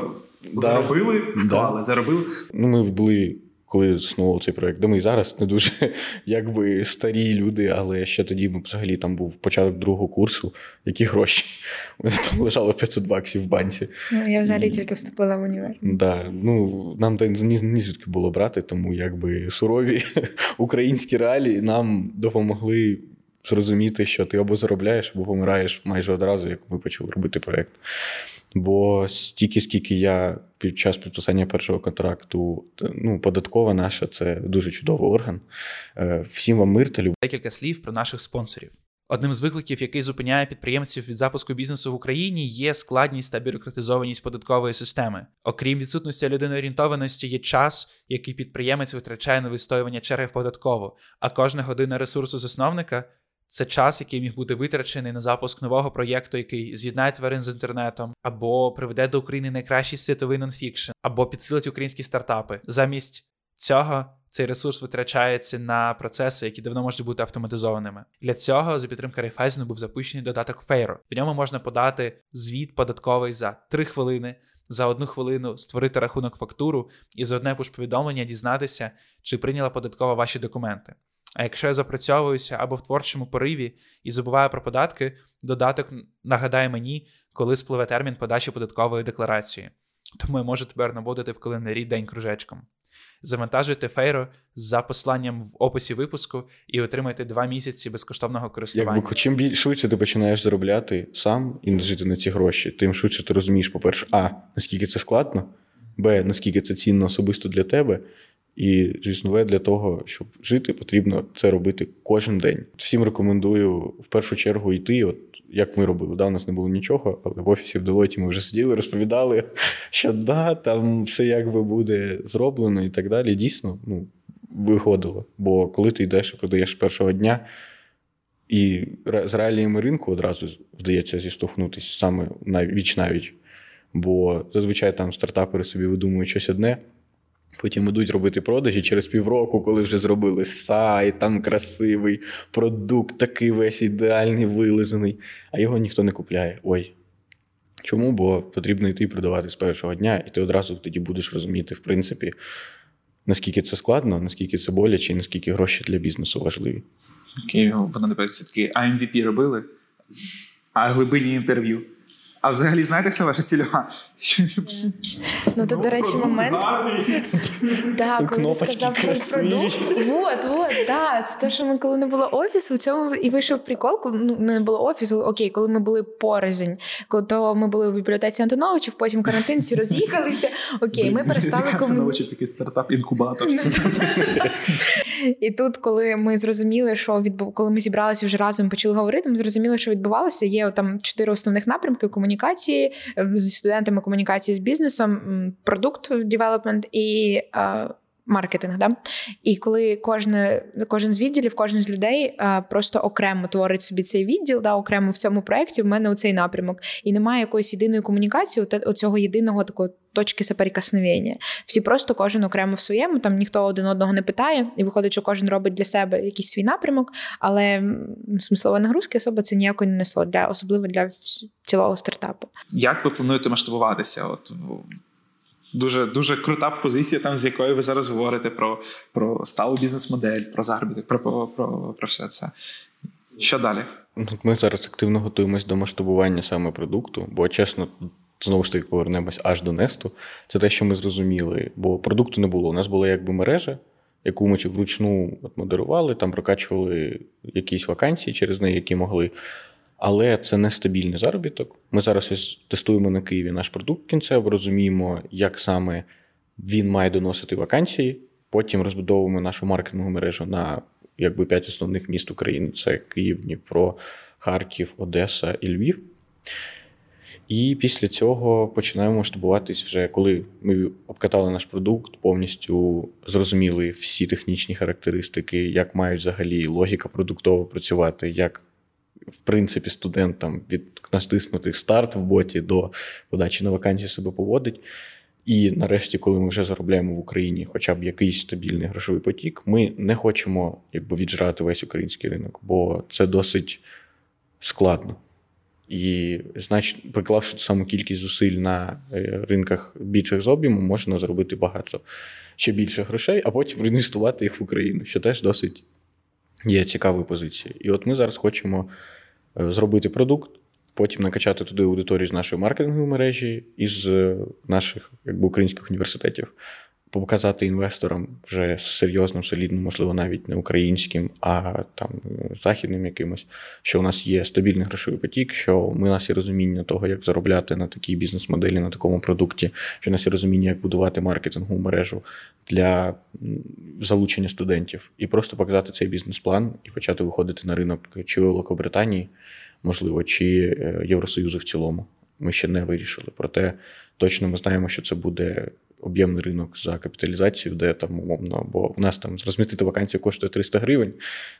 Да. заробили, склали, Да. заробили. Ну, ми були, коли засновував цей проект, де ми і зараз не дуже якби старі люди, але ще тоді ми взагалі там був початок другого курсу. Які гроші? У мене там лежало 500 баксів в банці. Ну, я взагалі І- тільки вступила в універ. Да, ну нам та ні, ні звідки було брати, тому якби сурові українські реалії нам допомогли зрозуміти, що ти або заробляєш, або помираєш майже одразу, як ми почали робити проєкт. Бо стільки, скільки я під час підписання першого контракту, ну, податкова наша це дуже чудовий орган. Е, Всім вам мир та любов. Декілька слів про наших спонсорів. Одним з викликів, який зупиняє підприємців від запуску бізнесу в Україні, є складність та бюрократизованість податкової системи. Окрім відсутності людиноорієнтованості, є час, який підприємець витрачає на вистоювання черги в податкову, а кожна година ресурсу засновника це час, який міг бути витрачений на запуск нового проєкту, який з'єднає тварин з інтернетом, або приведе до України найкращий світовий нонфікшн, або підсилить українські стартапи. Замість цього цей ресурс витрачається на процеси, які давно можуть бути автоматизованими. Для цього за підтримки Райфайзену був запущений додаток Фейро. В ньому можна подати звіт податковий за 3 хвилини, за одну хвилину створити рахунок фактуру і за одне пуш-повідомлення дізнатися, чи прийняла податкова ваші документи. А якщо я запрацьовуюся або в творчому пориві і забуваю про податки, додаток нагадає мені, коли спливе термін подачі податкової декларації. Тому я можу тепер наводити в календарі день кружечком. Завантажуйте Фейро за посиланням в описі випуску і отримайте два місяці безкоштовного користування. Якби чим біль швидше ти починаєш заробляти сам і жити на ці гроші, тим швидше ти розумієш, по-перше, а наскільки це складно, б, наскільки це цінно особисто для тебе. І, звісно, для того, щоб жити, потрібно це робити кожен день. Всім рекомендую в першу чергу йти, от як ми робили. Да, у нас не було нічого, але в офісі в Делойті ми вже сиділи, розповідали, що да, там все якби буде зроблено і так далі. Дійсно, ну, виходило. Бо коли ти йдеш і продаєш першого дня, і з реаліями ринку одразу вдається зіштовхнутися саме віч навіч. Бо зазвичай там стартапери собі видумують щось одне, потім ідуть робити продажі через півроку, коли вже зробили сайт, там красивий продукт, такий весь ідеальний, вилизаний, а його ніхто не купляє. Ой. Чому? Бо потрібно йти продавати з першого дня, і ти одразу тоді будеш розуміти, в принципі, наскільки це складно, наскільки це боляче, і наскільки гроші для бізнесу важливі. Окей, воно напевно такі, а MVP робили, а глибинні інтерв'ю. А взагалі, знаєте, хто ваша цільова? Ну, тут, до речі, момент. Да, коли сказав про продукт. Вот, вот, да. Це те, що ми коли не було офісу, в цьому і вийшов прикол, коли ну, не було офісу, окей, коли ми були порознь, коли то ми були в бібліотеці Антоновичів, потім карантин, всі роз'їхалися. Окей, ми перестали комунікувати. комунікувати. такий стартап-інкубатор. І тут, коли ми зрозуміли, що відбув, коли ми зібралися вже разом, почали говорити, ми зрозуміли, що відбувалося. Є там чотири основних напрямки комунікації е, з студентами комунікації з бізнесом, продукт девелопмент і. е, Маркетинг, да? і коли кожне, кожен з відділів, кожен з людей а, просто окремо творить собі цей відділ, да, окремо в цьому проєкті в мене у цей напрямок. І немає якоїсь єдиної комунікації, оцього єдиного такого точки соприкосновення. Всі просто кожен окремо в своєму, там ніхто один одного не питає, і виходить, що кожен робить для себе якийсь свій напрямок, але смислова нагрузки особо це ніякої не несло, для, особливо для цілого стартапу. Як ви плануєте масштабуватися? От ну, дуже дуже крута позиція, там з якої ви зараз говорите про, про сталу бізнес-модель, про заробіток, про, про, про, про все це. Що далі? Ну, Ми зараз активно готуємось до масштабування саме продукту, бо чесно, знову ж таки повернемось аж до Несту. Це те, що ми зрозуміли, бо продукту не було. У нас була якби мережа, яку ми вручну модерували, там прокачували якісь вакансії через неї, які могли. Але це не стабільний заробіток. Ми зараз ось тестуємо на Києві наш продукт кінцево, розуміємо, як саме він має доносити вакансії. Потім розбудовуємо нашу маркетингову мережу на якби п'ять основних міст України: це Київ, Дніпро, Харків, Одеса і Львів. І після цього починаємо масштабуватись вже коли ми обкатали наш продукт, повністю зрозуміли всі технічні характеристики, як має взагалі логіка продуктова працювати, як в принципі студентам від натиснути старт в боті до подачі на вакансії себе поводить. І нарешті, коли ми вже заробляємо в Україні хоча б якийсь стабільний грошовий потік, ми не хочемо якби віджрати весь український ринок, бо це досить складно. І, значить, приклавши ту саму кількість зусиль на е, ринках більших з об'єму, можна зробити багато ще більше грошей, а потім реінвестувати їх в Україну, що теж досить є цікаві позиції. І от ми зараз хочемо е, зробити продукт, потім накачати туди аудиторію з нашої маркетингової мережі із з наших якби, українських університетів, показати інвесторам вже серйозним, солідним, можливо, навіть не українським, а там західним якимось, що у нас є стабільний грошовий потік, що ми у нас є розуміння того, як заробляти на такій бізнес-моделі, на такому продукті, що у нас є розуміння, як будувати маркетингову мережу для залучення студентів, і просто показати цей бізнес-план і почати виходити на ринок чи Великобританії, можливо, чи е, Євросоюзу в цілому. Ми ще не вирішили. Проте точно ми знаємо, що це буде об'ємний ринок за капіталізацію, де там умовно, бо в нас там розмістити вакансію коштує 300 гривень,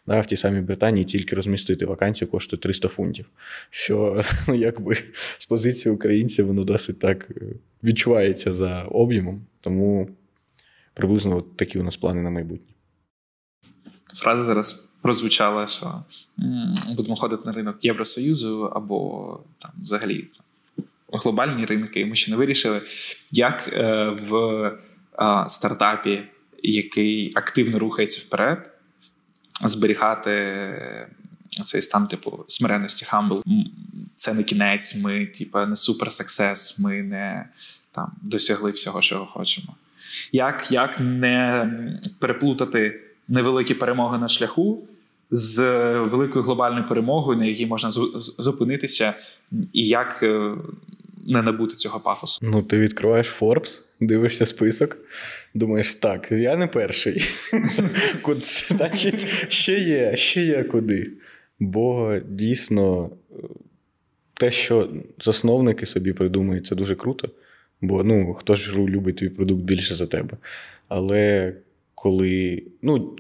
да, в тій самій Британії тільки розмістити вакансію коштує 300 фунтів. Що ну, якби з позиції українців воно досить так е, відчувається за об'ємом. Тому приблизно от такі у нас плани на майбутнє. Фраза зараз прозвучала, що будемо ходити на ринок Євросоюзу або там взагалі глобальні ринки, ми ще не вирішили, як е, в стартапі, який активно рухається вперед, зберігати цей стан, типу, смиренності хамбл. Це не кінець, ми, типу, не супер сексес, ми не там досягли всього, чого хочемо. Як як не переплутати невеликі перемоги на шляху з великою глобальною перемогою, на якій можна зупинитися, і як е, не набути цього пафосу. Ну, ти відкриваєш Forbes, дивишся список, думаєш, так, я не перший. Значить, ще є, ще є куди. Бо дійсно те, що засновники собі придумають, це дуже круто. Бо ну, хто ж любить твій продукт більше за тебе. Але коли. ну,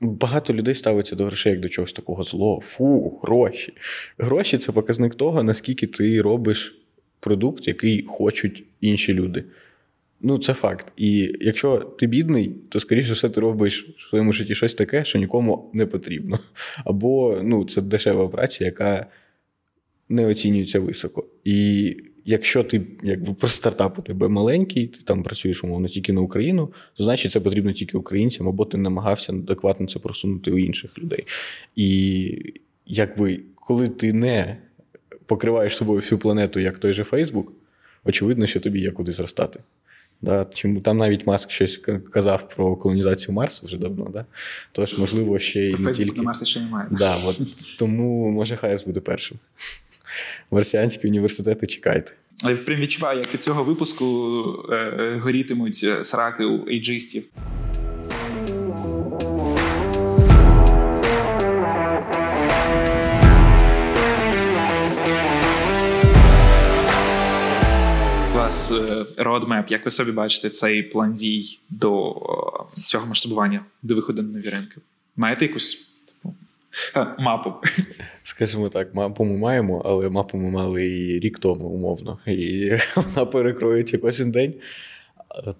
Багато людей ставиться до грошей як до чогось такого злого. Фу, гроші. Гроші це показник того, наскільки ти робиш продукт, який хочуть інші люди. Ну, це факт. І якщо ти бідний, то, скоріше все, ти робиш в своєму житті щось таке, що нікому не потрібно. Або ну, це дешева праця, яка не оцінюється високо. І якщо ти якби про стартап у тебе маленький, ти там працюєш умовно тільки на Україну, то значить це потрібно тільки українцям, або ти намагався адекватно це просунути у інших людей. І якби коли ти не покриваєш собою всю планету, як той же Фейсбук, очевидно, що тобі є куди зростати. Да? Чому там навіть Маск щось казав про колонізацію Марсу вже давно, да? тож, можливо, ще й не тільки. на Марсі ще немає. Да, от, Тому може Хайс буде першим. Марсіанські університети чекайте. Я прям відчуваю, як від цього випуску е, е горітимуть сраки у ейджистів. Roadmap, як ви собі бачите цей план дій до е, цього масштабування, до виходу на нові ринки? Маєте якусь типу, мапу? Скажімо так, мапу ми маємо, але мапу ми мали і рік тому, умовно. І вона перекроється кожен день.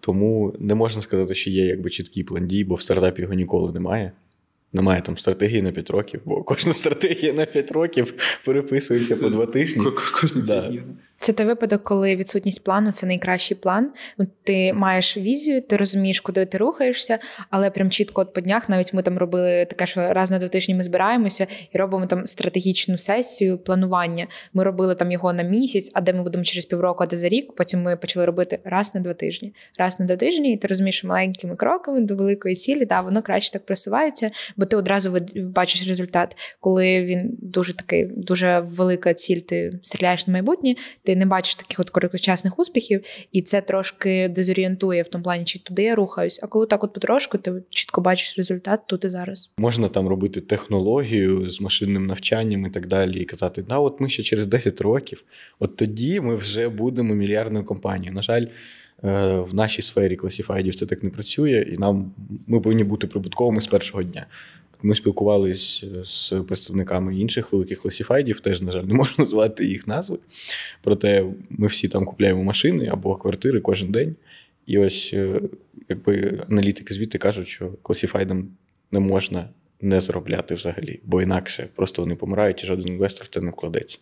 Тому не можна сказати, що є якби чіткий план дій, бо в стартапі його ніколи немає. Немає там стратегії на 5 років, бо кожна стратегія на 5 років переписується по два тижні. Кожна да. Це той випадок, коли відсутність плану це найкращий план. Ну, Ти маєш візію, ти розумієш, куди ти рухаєшся, але прям чітко от по днях навіть ми там робили таке, що раз на два тижні ми збираємося і робимо там стратегічну сесію планування. Ми робили там його на місяць, а де ми будемо через півроку, а де за рік. Потім ми почали робити раз на два тижні. Раз на два тижні, і ти розумієш, що маленькими кроками до великої цілі, да, воно краще так просувається, бо ти одразу бачиш результат, коли він дуже такий, дуже велика ціль, ти стріляєш на майбутнє. ти не бачиш таких от короткочасних успіхів, і це трошки дезорієнтує в тому плані, чи туди я рухаюсь. А коли так от потрошку, ти чітко бачиш результат тут і зараз. Можна там робити технологію з машинним навчанням і так далі, і казати, да, от ми ще через 10 років, от тоді ми вже будемо мільярдною компанією. На жаль. Е, в нашій сфері класіфайдів це так не працює, і нам ми повинні бути прибутковими з першого дня. Ми спілкувалися з представниками інших великих класіфайдів, теж, на жаль, не можу назвати їх назви. Проте ми всі там купляємо машини або квартири кожен день. І ось е, якби аналітики звідти кажуть, що класіфайдам не можна не заробляти взагалі, бо інакше просто вони помирають і жоден інвестор в це не вкладеться.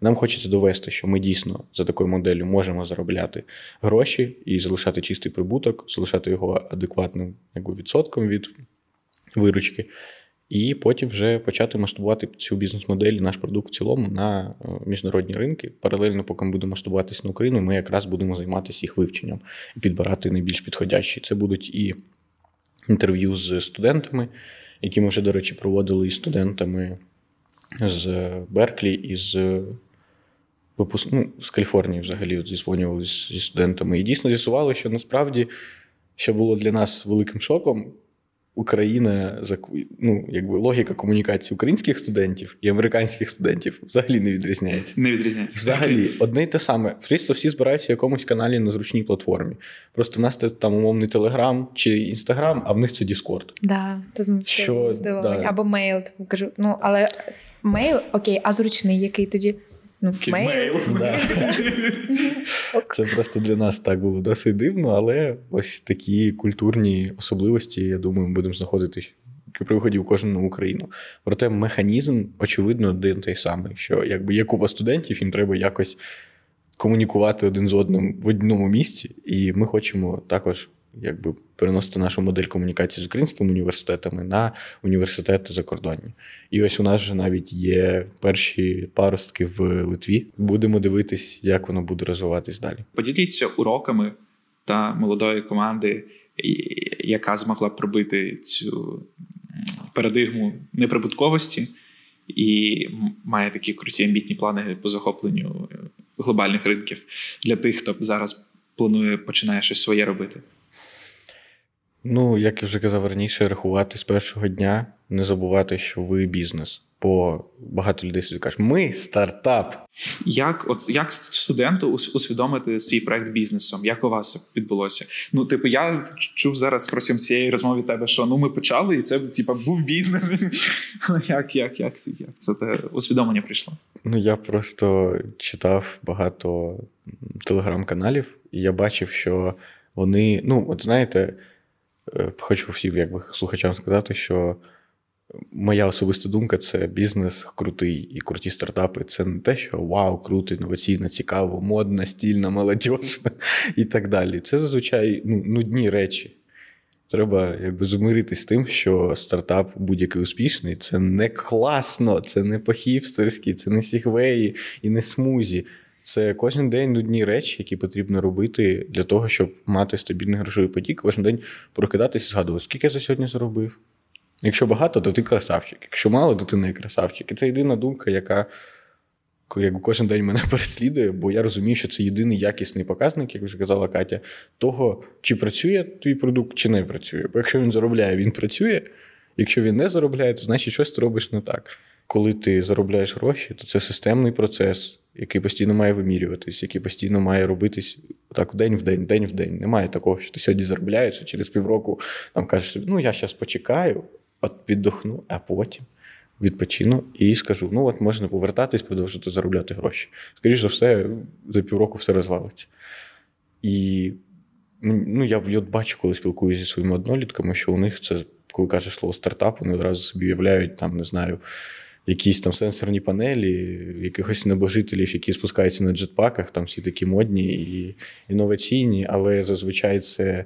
Нам хочеться довести, що ми дійсно за такою моделлю можемо заробляти гроші і залишати чистий прибуток, залишати його адекватним якби, відсотком від виручки. І потім вже почати масштабувати цю бізнес-модель, наш продукт в цілому на е, міжнародні ринки. Паралельно, поки ми будемо масштабуватися на Україну, ми якраз будемо займатися їх вивченням і підбирати найбільш підходящі. Це будуть і інтерв'ю з студентами, які ми вже, до речі, проводили із студентами з Берклі і з випуск... ну, з Каліфорнії взагалі зізвонювалися зі студентами. І дійсно з'ясували, що насправді, що було для нас великим шоком, Україна ну, якби логіка комунікації українських студентів і американських студентів взагалі не відрізняється. Не відрізняється. Взагалі, одне й те саме. Просто всі збираються в якомусь каналі на зручній платформі. Просто в нас це там умовний Телеграм чи Інстаграм, а в них це Діскорд. Да, що, да. Або mail. Кажу, ну але mail, окей, а зручний який тоді? Ну, mail. Да. Це просто для нас так було досить дивно, але ось такі культурні особливості, я думаю, ми будемо знаходити при виході в кожну країну. Проте механізм, очевидно, один той самий, що якби є купа студентів, їм треба якось комунікувати один з одним в одному місці, і ми хочемо також якби переносити нашу модель комунікації з українськими університетами на університети закордонні. І ось у нас вже навіть є перші паростки в Литві. Будемо дивитись, як воно буде розвиватись далі. Поділіться уроками та молодої команди, яка змогла пробити цю парадигму неприбутковості. І має такі круті амбітні плани по захопленню глобальних ринків для тих, хто зараз планує починає щось своє робити. Ну, як я вже казав раніше, рахувати з першого дня, не забувати, що ви бізнес. Бо багато людей собі кажуть, ми стартап. Як от як студенту усвідомити свій проект бізнесом? Як у вас відбулося? Ну, типу, я чув зараз протягом цієї розмови тебе, що ну ми почали, і це типу, був бізнес. Як як, як, як це те усвідомлення прийшло? Ну я просто читав багато телеграм-каналів, і я бачив, що вони, ну, от знаєте. Е, хочу всім якби, слухачам сказати, що моя особиста думка це бізнес крутий і круті стартапи. Це не те, що вау, круто, інноваційно, цікаво, модна, стільна, молодіжна і так далі. Це зазвичай ну, нудні речі. Треба якби змиритись з тим, що стартап будь-який успішний це не класно, це не по-хіпстерськи, це не сігвеї і не смузі. Це кожен день нудні речі, які потрібно робити для того, щоб мати стабільний грошовий потік, кожен день прокидатися і згадувати, скільки я за сьогодні заробив. Якщо багато, то ти красавчик. Якщо мало, то ти не красавчик. І це єдина думка, яка як кожен день мене переслідує, бо я розумію, що це єдиний якісний показник, як вже казала Катя, того, чи працює твій продукт, чи не працює. Бо якщо він заробляє, він працює. Якщо він не заробляє, то значить щось ти робиш не так. Коли ти заробляєш гроші, то це системний процес який постійно має вимірюватись, який постійно має робитись так день в день, день в день. Немає такого, що ти сьогодні заробляєш, а через півроку там кажеш собі, ну я зараз почекаю, от віддохну, а потім відпочину і скажу: ну от можна повертатись, продовжувати заробляти гроші. Скоріше за все, за півроку все розвалиться. І ну, я я бачу, коли спілкуюся зі своїми однолітками, що у них це, коли кажеш слово стартап, вони одразу собі уявляють, там, не знаю якісь там сенсорні панелі, якихось небожителів, які спускаються на джетпаках, там всі такі модні і інноваційні, але зазвичай це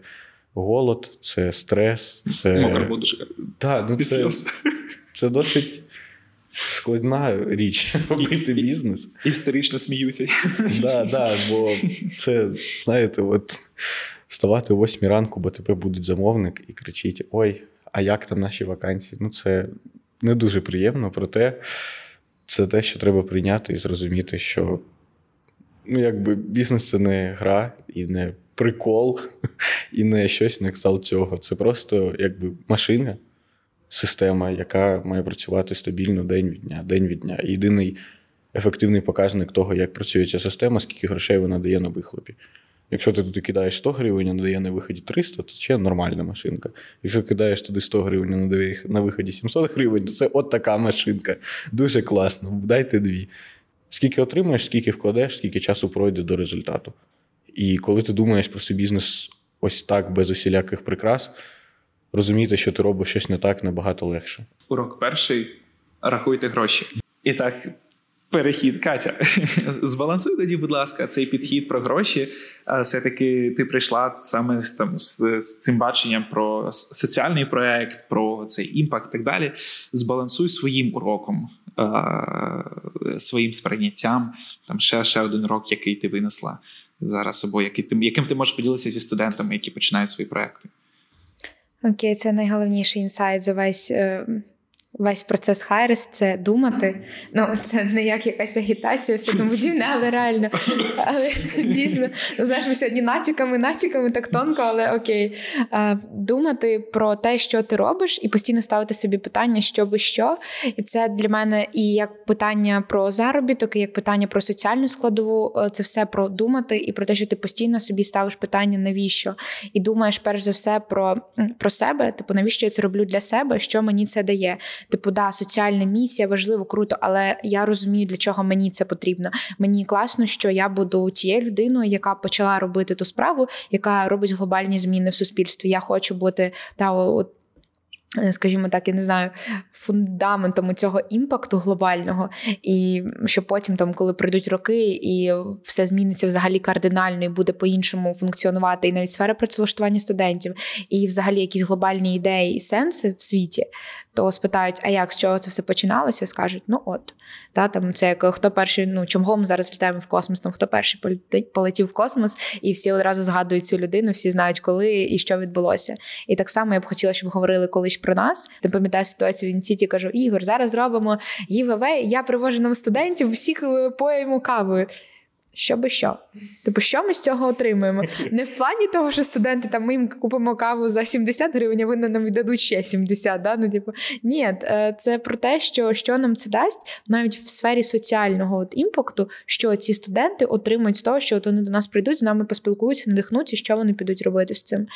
голод, це стрес, це. Мокра Так, ну це, це досить. Складна річ робити бізнес. Історично сміються. Да, да, бо це, знаєте, от вставати о 8 ранку, бо тебе будуть замовник і кричить: Ой, а як там наші вакансії? Ну, це не дуже приємно, проте це те, що треба прийняти і зрозуміти, що Ну, якби бізнес це не гра і не прикол, і не щось на кшталт цього. Це просто якби машина, система, яка має працювати стабільно день від дня, день від дня. Єдиний ефективний показник того, як працює ця система, скільки грошей вона дає на вихлопі. Якщо ти туди кидаєш 100 гривень, а надає на виході 300, то це нормальна машинка. Якщо кидаєш туди 100 гривень, а надає на виході 700 гривень, то це от така машинка. Дуже класно. Дайте дві. Скільки отримаєш, скільки вкладеш, скільки часу пройде до результату. І коли ти думаєш про свій бізнес ось так, без усіляких прикрас, розуміти, що ти робиш щось не так, набагато легше. Урок перший рахуйте гроші. І так, перехід, Катя, збалансуй тоді, будь ласка, цей підхід про гроші. Все-таки ти прийшла саме з там з, з цим баченням про соціальний проект, про цей impact і так далі. Збалансуй своїм уроком, своїм сприйняттям. Там ще ще один урок, який ти винесла зараз, або який ти, яким ти можеш поділитися зі студентами, які починають свої проекти. Окей, це найголовніший інсайт за весь е, Весь процес Хайрес це думати. Ну, це не як якась агітація, все тому подібне, але реально. Але дійсно, ну знаєш, ми сьогодні натяками, натяками так тонко, але окей. Думати про те, що ти робиш, і постійно ставити собі питання, що би що. І це для мене і як питання про заробіток, і як питання про соціальну складову. Е, це все про думати і про те, що ти постійно собі ставиш питання, навіщо? І думаєш перш за все про, про себе, типу, навіщо я це роблю для себе, що мені це дає. Типу, да, соціальна місія важливо, круто, але я розумію, для чого мені це потрібно. Мені класно, що я буду тією людиною, яка почала робити ту справу, яка робить глобальні зміни в суспільстві. Я хочу бути та от скажімо так, я не знаю, фундаментом цього імпакту глобального, і що потім, там, коли прийдуть роки, і все зміниться взагалі кардинально і буде по-іншому функціонувати, і навіть сфера працевлаштування студентів, і взагалі якісь глобальні ідеї і сенси в світі, то спитають, а як з чого це все починалося? Скажуть, ну от та там це як хто перший, ну чому ми зараз літаємо в космос, там хто перший полетів в космос, і всі одразу згадують цю людину, всі знають, коли і що відбулося. І так само я б хотіла, щоб говорили колись про нас. Ти пам'ятаєш ситуацію в інституті, кажу: Ігор, зараз зробимо ГІВВ, Я привожу нам студентів, всіх е, поїмо кавою. Що би що? Типу, що ми з цього отримуємо? Не в плані того, що студенти там ми їм купимо каву за 70 гривень, а вони нам віддадуть ще 70. Да? Ну, типу, Ні, е, це про те, що що нам це дасть навіть в сфері соціального от імпакту, що ці студенти отримують з того, що от вони до нас прийдуть, з нами поспілкуються, надихнуться, що вони підуть робити з цим.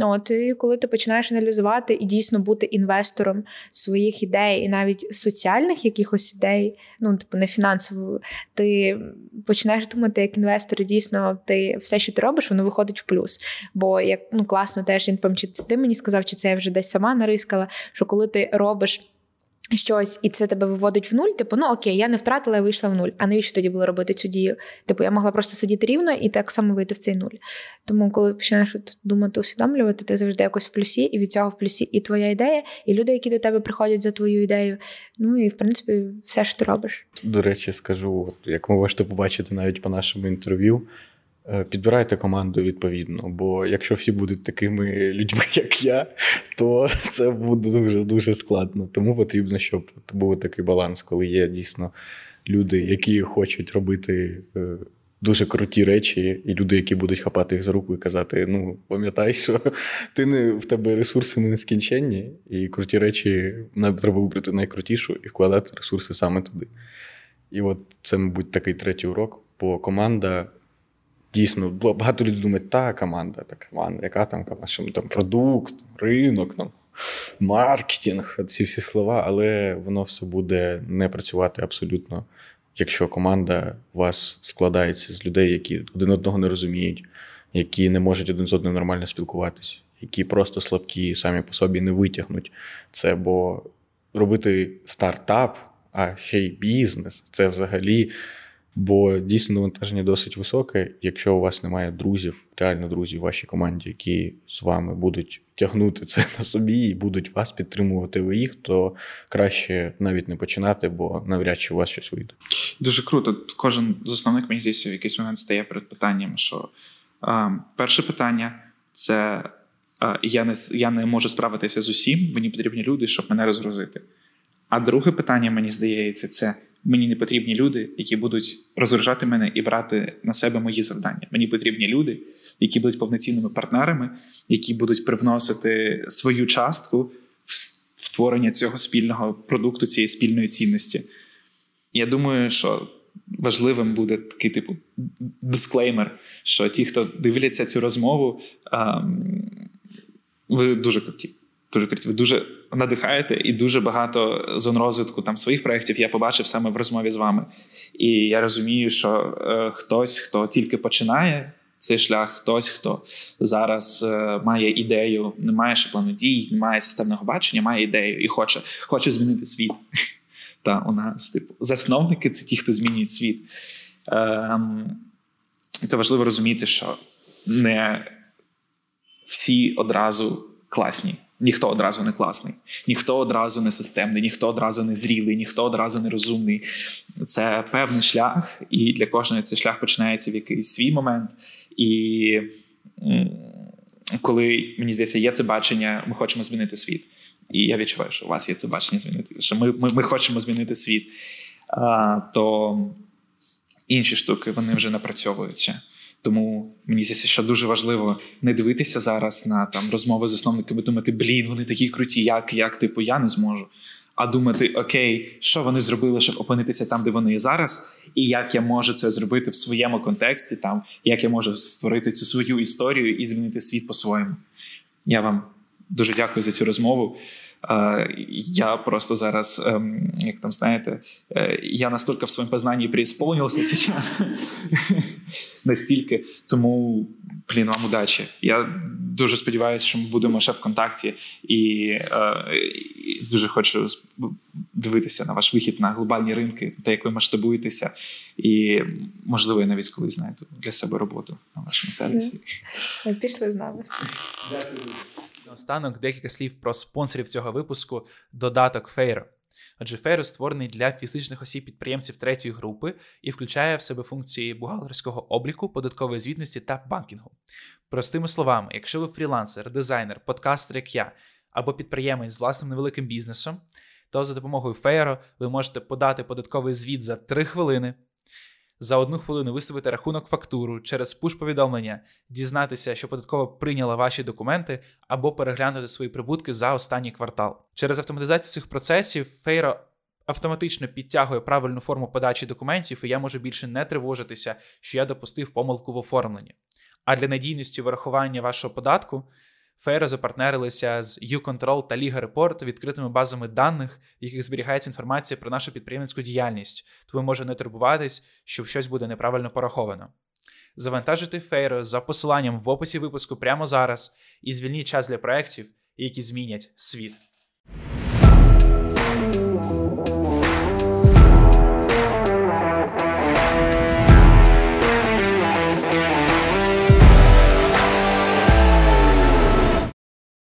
От і коли ти починаєш аналізувати і дійсно бути інвестором своїх ідей, і навіть соціальних якихось ідей, ну типу не фінансово, ти починаєш думати як інвестор, і дійсно ти все, що ти робиш, воно виходить в плюс. Бо як ну класно, теж я не чи ти мені сказав, чи це я вже десь сама нарискала, що коли ти робиш щось, і це тебе виводить в нуль, типу, ну окей, я не втратила, я вийшла в нуль. А навіщо тоді було робити цю дію? Типу, я могла просто сидіти рівно і так само вийти в цей нуль. Тому, коли починаєш думати, усвідомлювати, ти завжди якось в плюсі, і від цього в плюсі і твоя ідея, і люди, які до тебе приходять за твою ідею. Ну і в принципі, все що ти робиш. До речі, скажу, як ви можете побачити навіть по нашому інтерв'ю. Е, підбирайте команду відповідно, бо якщо всі будуть такими людьми, як я, то це буде дуже дуже складно. Тому потрібно, щоб був такий баланс, коли є дійсно люди, які хочуть робити е, дуже круті речі, і люди, які будуть хапати їх за руку і казати: ну, пам'ятай, що ти не в тебе ресурси не нескінченні, і круті речі нам треба вибрати найкрутішу і вкладати ресурси саме туди. І от це, мабуть, такий третій урок, бо команда. Дійсно, багато людей думають, та команда, та команда, яка там команда, що там продукт, ринок, там, маркетинг, ці всі слова, але воно все буде не працювати абсолютно, якщо команда у вас складається з людей, які один одного не розуміють, які не можуть один з одним нормально спілкуватися, які просто слабкі, самі по собі не витягнуть це. Бо робити стартап, а ще й бізнес це взагалі. Бо дійсно навантаження досить високе. Якщо у вас немає друзів, реально друзів в вашій команді, які з вами будуть тягнути це на собі і будуть вас підтримувати ви їх, то краще навіть не починати, бо навряд чи у вас щось вийде. Дуже круто. Кожен засновник мені здається, в якийсь момент стає перед питанням, що е, перше питання це е, я не я не можу справитися з усім, мені потрібні люди, щоб мене розгрузити. А друге питання, мені здається, це Мені не потрібні люди, які будуть розгружати мене і брати на себе мої завдання. Мені потрібні люди, які будуть повноцінними партнерами, які будуть привносити свою частку в створення цього спільного продукту, цієї спільної цінності. Я думаю, що важливим буде такий типу дисклеймер, що ті, хто дивляться цю розмову, ви дуже круті. Дуже круті. Ви дуже надихаєте і дуже багато зон розвитку там своїх проєктів я побачив саме в розмові з вами. І я розумію, що е, хтось, хто тільки починає цей шлях, хтось, хто зараз е, має ідею, не має ще плану дій, не має системного бачення, має ідею і хоче, хоче змінити світ. Та у нас, типу, засновники це ті, хто змінюють світ. Ем, Це важливо розуміти, що не всі одразу класні. Ніхто одразу не класний, ніхто одразу не системний, ніхто одразу не зрілий, ніхто одразу не розумний. Це певний шлях, і для кожного цей шлях починається в якийсь свій момент. І коли мені здається, є це бачення, ми хочемо змінити світ. І я відчуваю, що у вас є це бачення змінити, що ми ми, ми хочемо змінити світ, а, то інші штуки вони вже напрацьовуються. Тому мені здається, що дуже важливо не дивитися зараз на там розмови з засновниками, думати, блін, вони такі круті, як, як типу, я не зможу. А думати, окей, що вони зробили, щоб опинитися там, де вони є зараз, і як я можу це зробити в своєму контексті, там як я можу створити цю свою історію і змінити світ по-своєму. Я вам дуже дякую за цю розмову. Я просто зараз, ем, як там знаєте, е, я настільки в своєму познанні преисполнився зараз. настільки. Тому, блін, вам удачі. Я дуже сподіваюся, що ми будемо ще в контакті, і, е, і дуже хочу дивитися на ваш вихід на глобальні ринки, те, як ви масштабуєтеся, і можливо, я навіть колись знайду для себе роботу на вашому сервісі. Ми пішли з нами. Дякую. Наостанок декілька слів про спонсорів цього випуску. Додаток Фейро. Адже Фейро створений для фізичних осіб підприємців третьої групи і включає в себе функції бухгалтерського обліку, податкової звітності та банкінгу. Простими словами, якщо ви фрілансер, дизайнер, подкастер, як я, або підприємець з власним невеликим бізнесом, то за допомогою Фейро ви можете подати податковий звіт за 3 хвилини за одну хвилину виставити рахунок фактуру через пуш-повідомлення, дізнатися, що податкова прийняла ваші документи, або переглянути свої прибутки за останній квартал. Через автоматизацію цих процесів Фейро автоматично підтягує правильну форму подачі документів, і я можу більше не тривожитися, що я допустив помилку в оформленні. А для надійності вирахування вашого податку Фейро запартнерилися з U-Control та Liga Report відкритими базами даних, в яких зберігається інформація про нашу підприємницьку діяльність, тому може не турбуватись, що щось буде неправильно пораховано. Завантажити Фейро за посиланням в описі випуску прямо зараз і звільніть час для проєктів, які змінять світ.